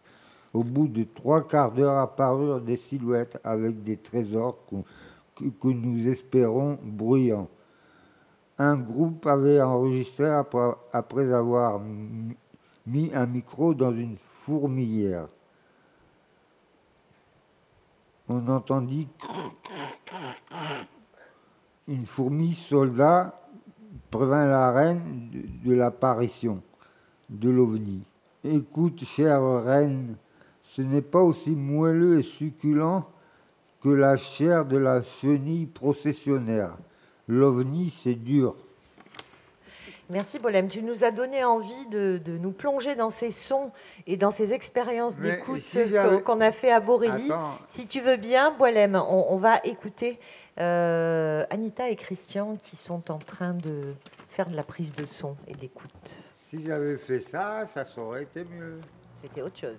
Au bout de trois quarts d'heure apparurent des silhouettes avec des trésors que, nous espérons bruyants. Un groupe avait enregistré après, avoir mis un micro dans une fourmilière. On entendit une fourmi soldat prévint la reine de, l'apparition de l'ovni. Écoute, chère reine, ce n'est pas aussi moelleux et succulent que la chair de la chenille processionnaire. L'ovni, c'est dur. Merci Bolem, tu nous as donné envie de, de nous plonger dans ces sons et dans ces expériences d'écoute si qu'on a fait à Borély. Attends. Si tu veux bien, Bolem, on, on va écouter euh, Anita et Christian qui sont en train de faire de la prise de son et d'écoute. Si j'avais fait ça, ça aurait été mieux. C'était autre chose.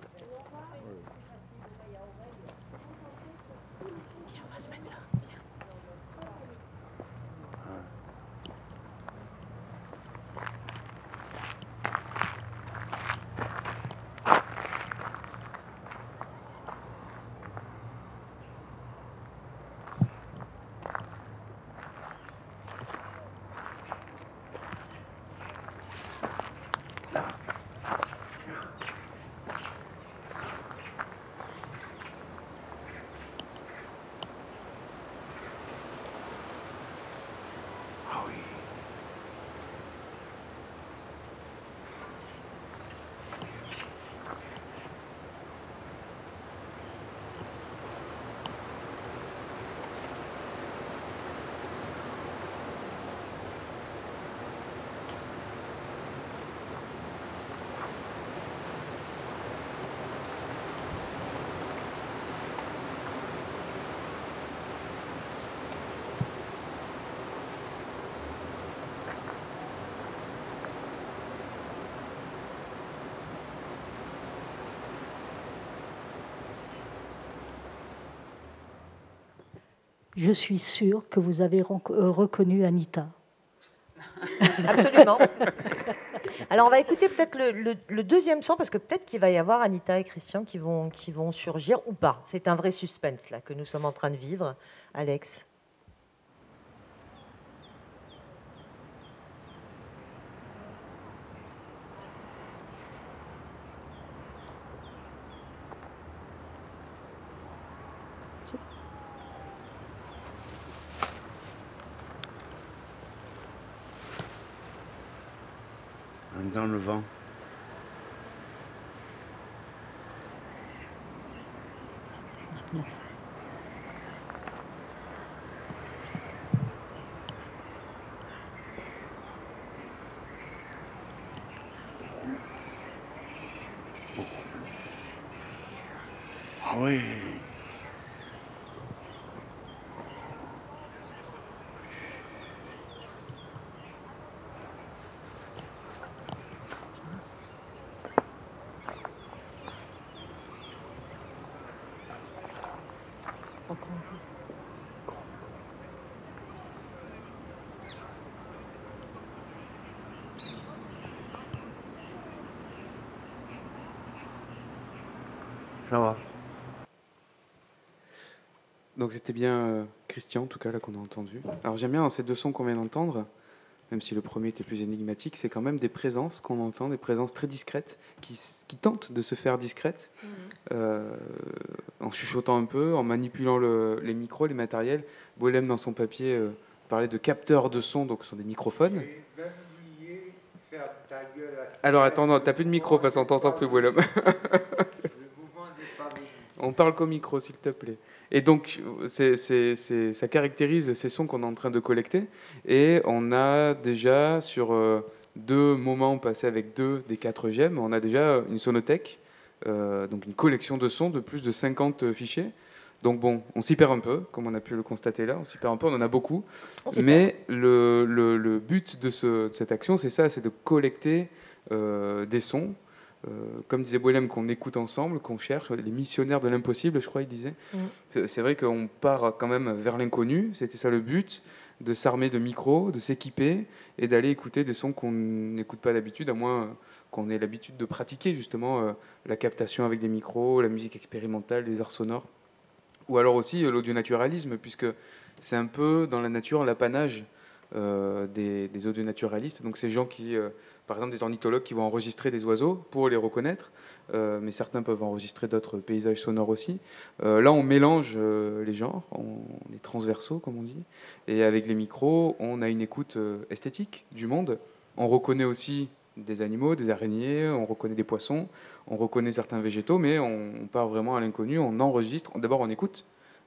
Je suis sûre que vous avez euh, reconnu Anita. Absolument. Alors on va écouter peut-être le, deuxième son parce que peut-être qu'il va y avoir Anita et Christian qui vont, qui vont surgir ou pas. C'est un vrai suspense là que nous sommes en train de vivre. Alex. Dans le vent. Ah oui. Donc c'était bien euh, Christian, en tout cas, là qu'on a entendu. Alors j'aime bien dans ces deux sons qu'on vient d'entendre, même si le premier était plus énigmatique, c'est quand même des présences qu'on entend, des présences très discrètes, qui, tentent de se faire discrètes, mhm. euh, en chuchotant un peu, en manipulant les micros, les matériels. Boélem, dans son papier, euh, parlait de capteurs de son, donc ce sont des microphones. Alors attends, t'as plus de micro, parce qu'on t'entend plus, Boélem. Parle qu'au micro, s'il te plaît. Et donc, ça caractérise ces sons qu'on est en train de collecter. Et on a déjà, sur euh, deux moments passés avec deux des quatre gemmes, on a déjà une sonothèque, euh, donc une collection de sons de plus de 50 fichiers. Donc bon, on s'y perd un peu, comme on a pu le constater là, on s'y perd un peu, on en a beaucoup. Mais le, but de, cette action, c'est ça, c'est de collecter euh, des sons comme disait Boilem, qu'on écoute ensemble, qu'on cherche, les missionnaires de l'impossible, je crois, il disait. Mm. C'est vrai qu'on part quand même vers l'inconnu, c'était ça le but, de s'armer de micros, de s'équiper et d'aller écouter des sons qu'on n'écoute pas d'habitude, à moins qu'on ait l'habitude de pratiquer justement euh, la captation avec des micros, la musique expérimentale, des arts sonores, ou alors aussi euh, l'audionaturalisme, puisque c'est un peu dans la nature l'apanage des, des audionaturalistes, donc ces gens qui par exemple des ornithologues qui vont enregistrer des oiseaux pour les reconnaître, euh, mais certains peuvent enregistrer d'autres paysages sonores aussi. Euh, là, on mélange euh, les genres, on est transversaux, comme on dit, et avec les micros, on a une écoute esthétique du monde. On reconnaît aussi des animaux, des araignées, on reconnaît des poissons, on reconnaît certains végétaux, mais on, part vraiment à l'inconnu, on enregistre. D'abord, on écoute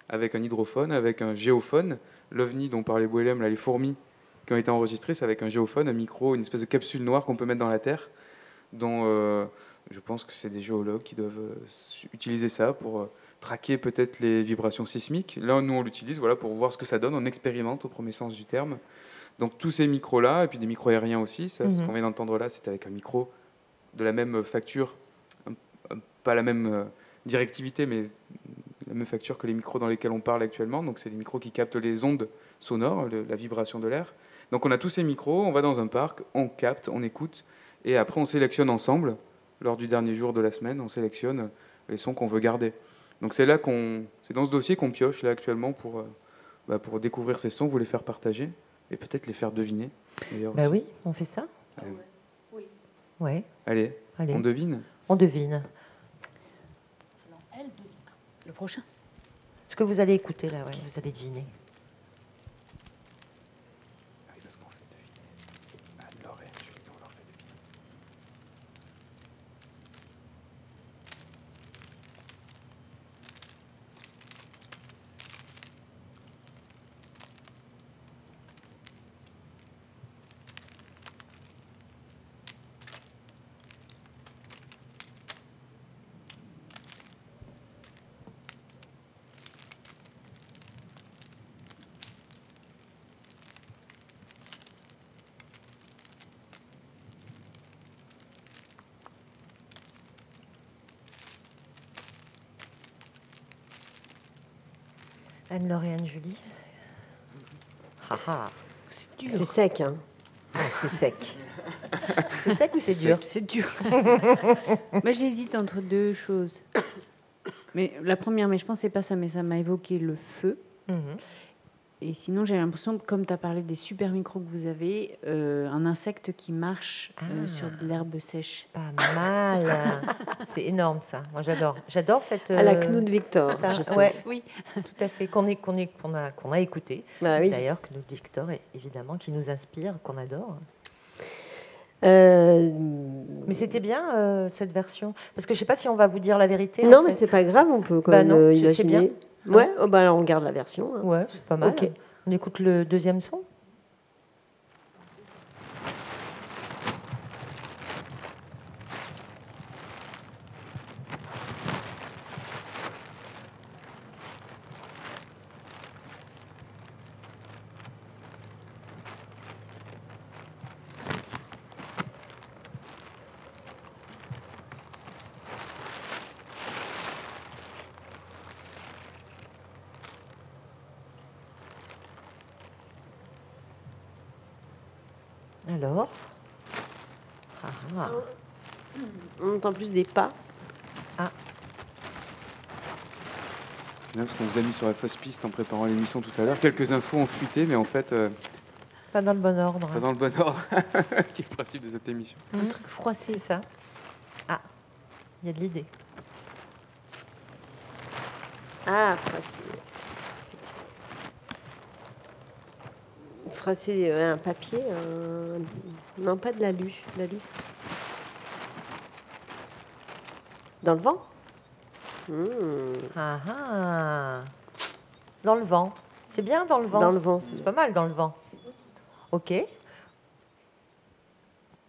avec un hydrophone, avec un géophone, l'ovni dont parlait Boélem, là, les fourmis qui ont été enregistrés, c'est avec un géophone, un micro, une espèce de capsule noire qu'on peut mettre dans la terre, dont euh, je pense que c'est des géologues qui doivent euh, utiliser ça pour euh, traquer peut-être les vibrations sismiques. Là, nous, on l'utilise voilà, pour voir ce que ça donne, on expérimente au premier sens du terme. Donc tous ces micros-là, et puis des micros aériens aussi, ça, ce mhm. qu'on vient d'entendre là, c'est avec un micro de la même facture, pas la même directivité, mais la même facture que les micros dans lesquels on parle actuellement. Donc c'est des micros qui captent les ondes sonores, la vibration de l'air. Donc on a tous ces micros, on va dans un parc, on capte, on écoute, et après on sélectionne ensemble, lors du dernier jour de la semaine, on sélectionne les sons qu'on veut garder. Donc c'est là qu'on, c'est dans ce dossier qu'on pioche là actuellement pour, euh, bah, pour découvrir ces sons, vous les faire partager et peut-être les faire deviner. Bah oui, on fait ça. Oui. Ouais. Allez, on devine. On devine. Le prochain. Ce que vous allez écouter là, vous allez deviner. Anne-Laure et Anne-Julie. Ah, ah. C'est sec, hein Ah, c'est sec. c'est sec ou c'est dur? C'est dur. Moi, j'hésite entre deux choses. Mais la première, mais je pensais pas ça, mais ça m'a évoqué le feu. Mhm. Et sinon, j'ai l'impression, comme tu as parlé des super micros que vous avez, euh, un insecte qui marche euh, sur de l'herbe sèche. Pas mal. c'est énorme ça. Moi j'adore. J'adore cette. À la euh, Knut Victor, ça, justement. ouais, Oui. tout à fait. Qu'on est, qu'on a, qu'on a écouté. Bah oui. D'ailleurs, Knut Victor, est- évidemment, qui nous inspire, qu'on adore. Euh, Mais c'était bien euh, cette version. Parce que je sais pas si on va vous dire la vérité. Non, en mais fait. c'est pas grave, on peut quand Bah même non, imaginer. bien. Ouais, oh, bah alors on garde la version. hein. Ouais, c'est pas mal. On écoute le deuxième son. Alors Ah, ah. On entend plus des pas. Ah. C'est bien parce qu'on vous a mis sur la fausse piste en préparant l'émission tout à l'heure. Quelques infos ont fuité, mais en fait, euh, Pas dans le bon ordre. pas dans le bon ordre, qui est le principe de cette émission. Un truc froissé, ça. Ah, il y a de l'idée. Ah, froissé. Euh, un papier. un- Non, pas de l'alu. L'alu, Dans le vent? Mmh. Ah ah Dans le vent. C'est bien dans le vent. Dans le vent, c'est pas mal dans le vent. Ok.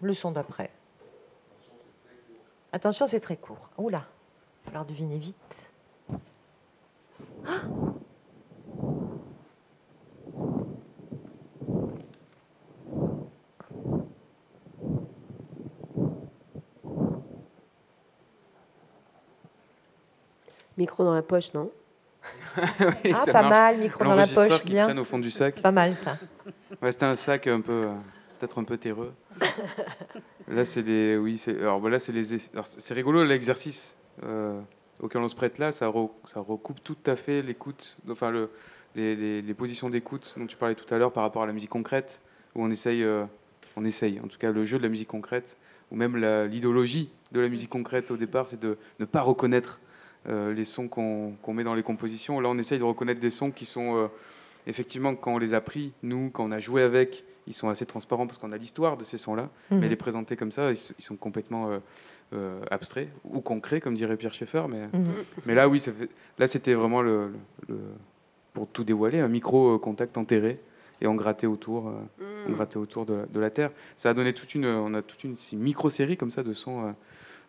Le son d'après. Attention, c'est très court. Oula, il va falloir deviner vite. Ah Micro dans la poche, non Oui, Ah, pas marche. mal, micro dans la poche, qui bien. au fond du sac. C'est pas mal ça. Ouais, c'était un sac un peu, euh, peut-être un peu terreux. Là, c'est des, oui, c'est, alors voilà, c'est les, alors, c'est rigolo l'exercice euh, auquel on se prête là, ça, re- ça recoupe tout à fait l'écoute, enfin le, les, les- les positions d'écoute dont tu parlais tout à l'heure par rapport à la musique concrète, où on essaye, euh, on essaye, en tout cas le jeu de la musique concrète, ou même la- l'idéologie de la musique concrète au départ, c'est de ne pas reconnaître les sons qu'on qu'on met dans les compositions. Là, on essaye de reconnaître des sons qui sont euh, effectivement, quand on les a pris, nous, quand on a joué avec, ils sont assez transparents parce qu'on a l'histoire de ces sons-là. Mhm. Mais les présenter comme ça, ils, sont complètement euh, euh, abstraits ou concrets, comme dirait Pierre Schaeffer. Mais, Mhm. mais là, oui, ça fait- là, c'était vraiment le, pour tout dévoiler, un micro euh, contact enterré et on grattait autour, euh, on grattait autour de la, de la terre. Ça a donné toute une, on a toute une micro série comme ça de sons euh,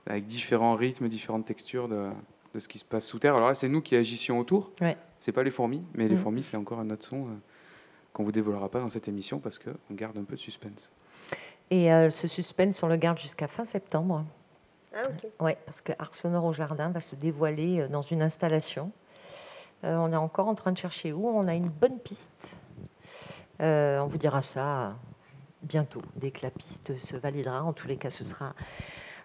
avec différents rythmes, différentes textures de, de ce qui se passe sous terre. Alors là, c'est nous qui agissions autour. Ouais. C'est pas les fourmis, mais les Mhm. fourmis, c'est encore un autre son euh, qu'on vous dévoilera pas dans cette émission parce qu'on garde un peu de suspense. Et euh, ce suspense, on le garde jusqu'à fin septembre. Ah, ok. Ouais, parce que Arc Sonore au Jardin va se dévoiler euh, dans une installation. Euh, on est encore en train de chercher où. On a une bonne piste. Euh, on vous dira ça bientôt, dès que la piste se validera. En tous les cas, ce sera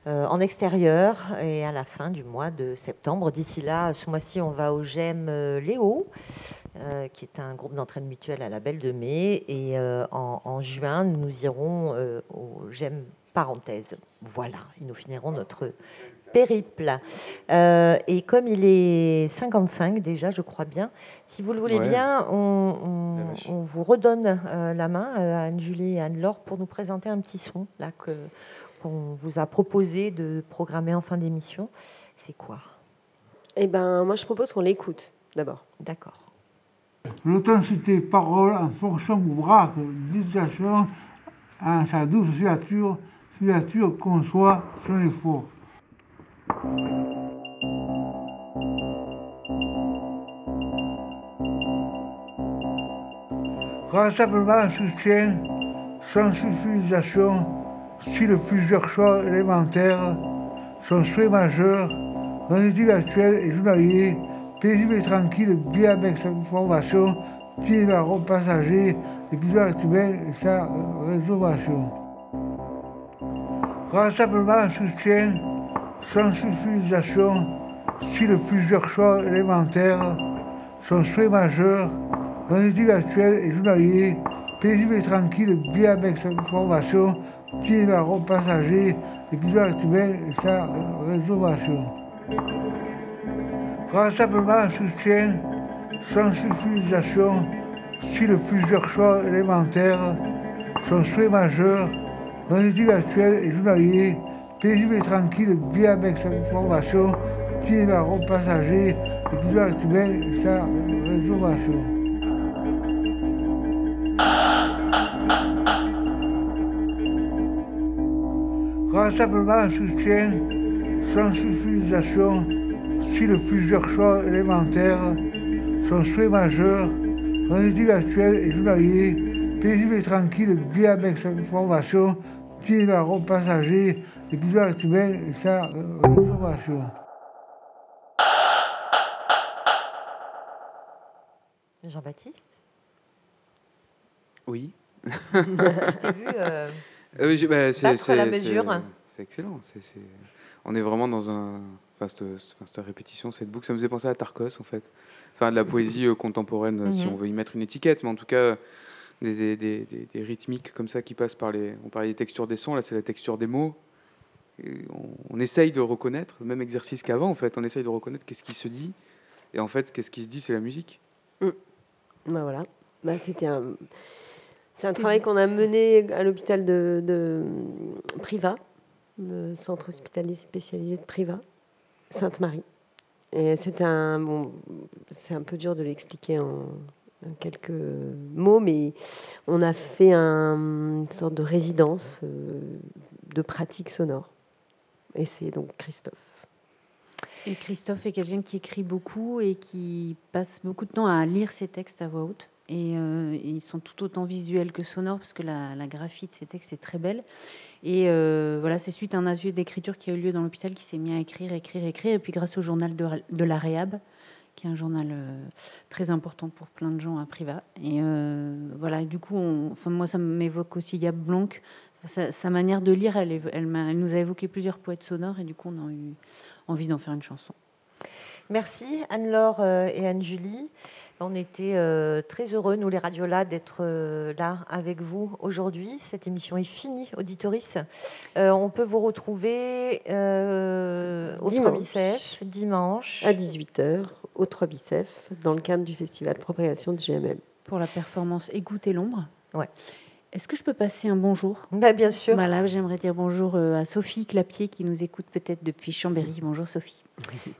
en extérieur et à la fin du mois de septembre. D'ici là, ce mois-ci, on va au GEM euh, Léo, euh, qui est un groupe d'entraide mutuelle à la Belle de Mai. Et euh, en, en juin, nous irons euh, au GEM Parenthèse. Voilà, et nous finirons notre périple. Euh, et comme il est 55 déjà, je crois bien, si vous le voulez Ouais. bien, on, vous redonne euh, la main euh, à Anne-Julie et Anne-Laure pour nous présenter un petit son là que qu'on vous a proposé de programmer en fin d'émission. C'est quoi? Eh ben, moi, je propose qu'on l'écoute d'abord. D'accord. L'intensité parole en fonction vrac d'utilisation en sa douce filature, filature conçoit son effort. Rassemblement soutient sensibilisation style plusieurs choix élémentaires, son souhait majeur, rendez actuel et journalier paisible et tranquille, bien avec sa formation, qui va passager et plusieurs humains et sa rénovation. Rassemblement soutient sensibilisation, style plusieurs choix élémentaires, son souhait majeur, rendez actuel et journalier, paisible et tranquille, bien avec sa formation, qui est la passager et qui doit trouver sa réservation. Rassemblement soutient sans utilisation style plusieurs choix élémentaires, son souhait majeur, rendez-vous actuel et journalier, paisible et tranquille, bien avec sa formation, qui est la passager et qui doit trouver sa réservation. Sa rénovation. Rassemblement soutient sensibilisation, style plusieurs choix élémentaires, son souhait majeur, rendez actuel et journalier, paisible et tranquille, bien avec sa formation, qui va passager et plusieurs êtres humains et sa rénovation. Jean-Baptiste? Oui. Je t'ai vu euh, Euh, bah, c'est- la mesure. excellent. On est vraiment dans un. Enfin, cette, enfin, cette répétition, cette boucle, ça me faisait penser à Tarkos, en fait. Enfin, de la poésie euh, contemporaine, euh, si Mhm. on veut y mettre une étiquette, mais en tout cas, des, des- des- rythmiques comme ça qui passent par les. On parlait des textures des sons, là, c'est la texture des mots. Et on, on essaye de reconnaître, le même exercice qu'avant, en fait, on essaye de reconnaître qu'est-ce qui se dit. Et en fait, qu'est-ce qui se dit, c'est la musique. Ben voilà. Bah, c'était un, c'est un travail qu'on a mené à l'hôpital de, de Priva, le centre hospitalier spécialisé de Priva, Sainte-Marie. Et c'est un, bon, c'est un peu dur de l'expliquer en, en quelques mots, mais on a fait un, une sorte de résidence euh, de pratique sonore. Et c'est donc Christophe. Et Christophe est quelqu'un qui écrit beaucoup et qui passe beaucoup de temps à lire ses textes à voix haute. Et, euh, ils sont tout autant visuels que sonores parce que la, la graphie de ces textes est très belle. Et euh, voilà, c'est suite à un atelier d'écriture qui a eu lieu dans l'hôpital qui s'est mis à écrire, écrire, écrire. Et puis grâce au journal de, de la Réhab, qui est un journal euh, très important pour plein de gens à Priva. Et voilà, et du coup, enfin, moi, ça m'évoque aussi Yab Blanc. Sa, manière de lire, elle, nous a évoqué plusieurs poètes sonores et du coup, on a eu envie d'en faire une chanson. Merci Anne-Laure et Anne-Julie. On était euh, très heureux, nous les radiolas, d'être euh, là avec vous aujourd'hui. Cette émission est finie, auditoris. Euh, on peut vous retrouver au Dimanche. 3BCF dimanche. À 18h, au 3 Bicef, dans le cadre du festival Propagation du GMM. Pour la performance Écoutez l'ombre. Ouais. Est-ce que je peux passer un bonjour? Bah, Bien sûr. Voilà, j'aimerais dire bonjour euh, à Sophie Clapier qui nous écoute peut-être depuis Chambéry. Bonjour Sophie.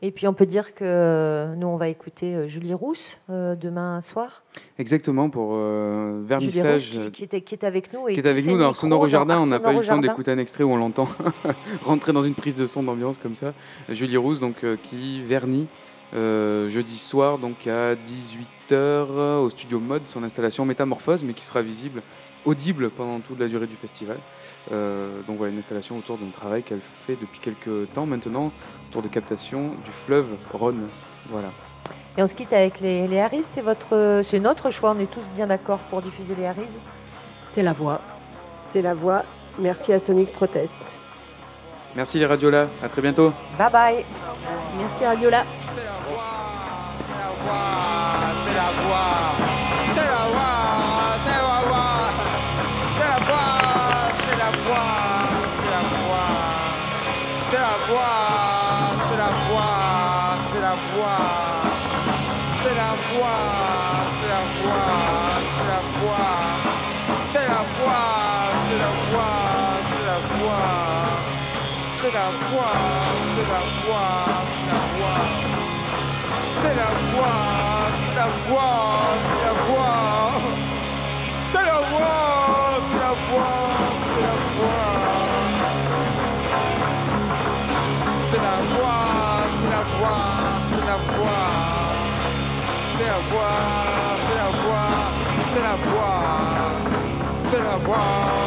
Et puis on peut dire que euh, nous, on va écouter euh, Julie Rousse euh, demain soir. Exactement, pour euh, Julie Rousse vernissage. qui, qui était, qui est avec nous. Et qui est avec nous dans Sonore au Jardin. On n'a pas eu le temps d'écouter un extrait où on l'entend rentrer dans une prise de son d'ambiance comme ça. Julie Rousse, donc, euh, qui vernit euh, jeudi soir donc à 18h au studio Mode son installation Métamorphose, mais qui sera visible, audible pendant toute la durée du festival. Euh, donc voilà, une installation autour d'un travail qu'elle fait depuis quelques temps maintenant, autour de captation du fleuve Rhône. Voilà. Et on se quitte avec les, les Harris. C'est votre, c'est notre choix. On est tous bien d'accord pour diffuser les Harris. C'est la voix. C'est la voix. Merci à Sonic Protest. Merci les radiolas, à très bientôt. Bye bye. Merci Radiola. C'est la voix, c'est la voix, c'est la voix, voix, c'est la voix, c'est la voix, c'est la voix, c'est la voix, c'est la voix, c'est la voix, c'est la voix, c'est la voix. C'est la voix, c'est la voix, c'est la voix. C'est la voix, c'est la voix, la voix, c'est la voix, c'est la voix. C'est la voix,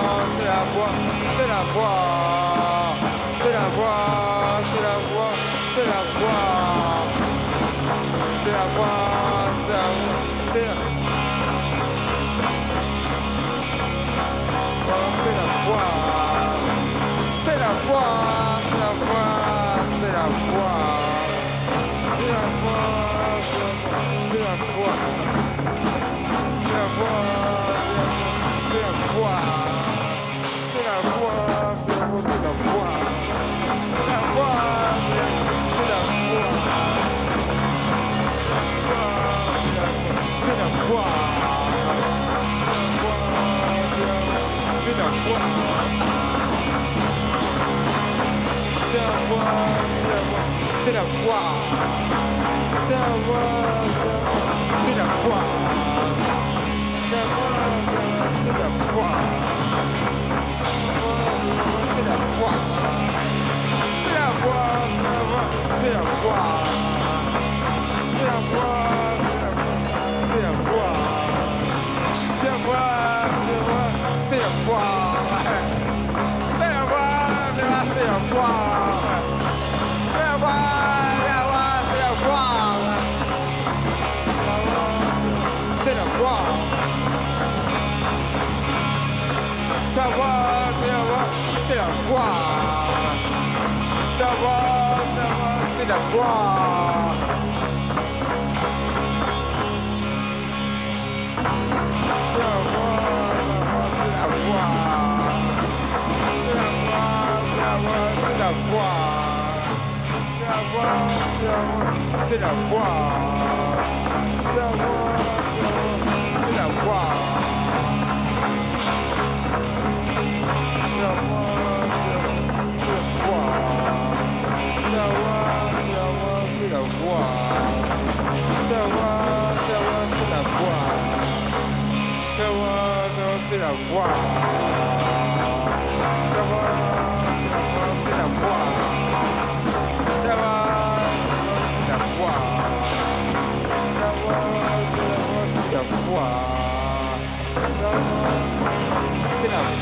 Wow. victoire. C'est la voix, c'est la voix, c'est la voix, c'est la voix, c'est la voix, c'est la voix, c'est la voix, c'est la voix.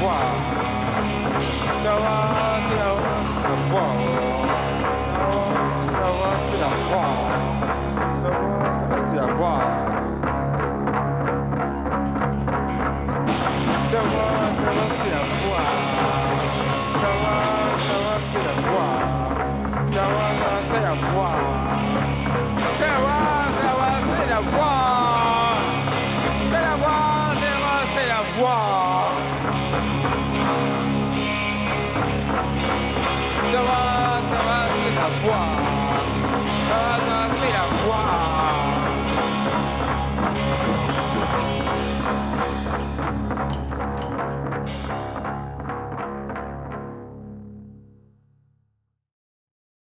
voir. Savoir, c'est la.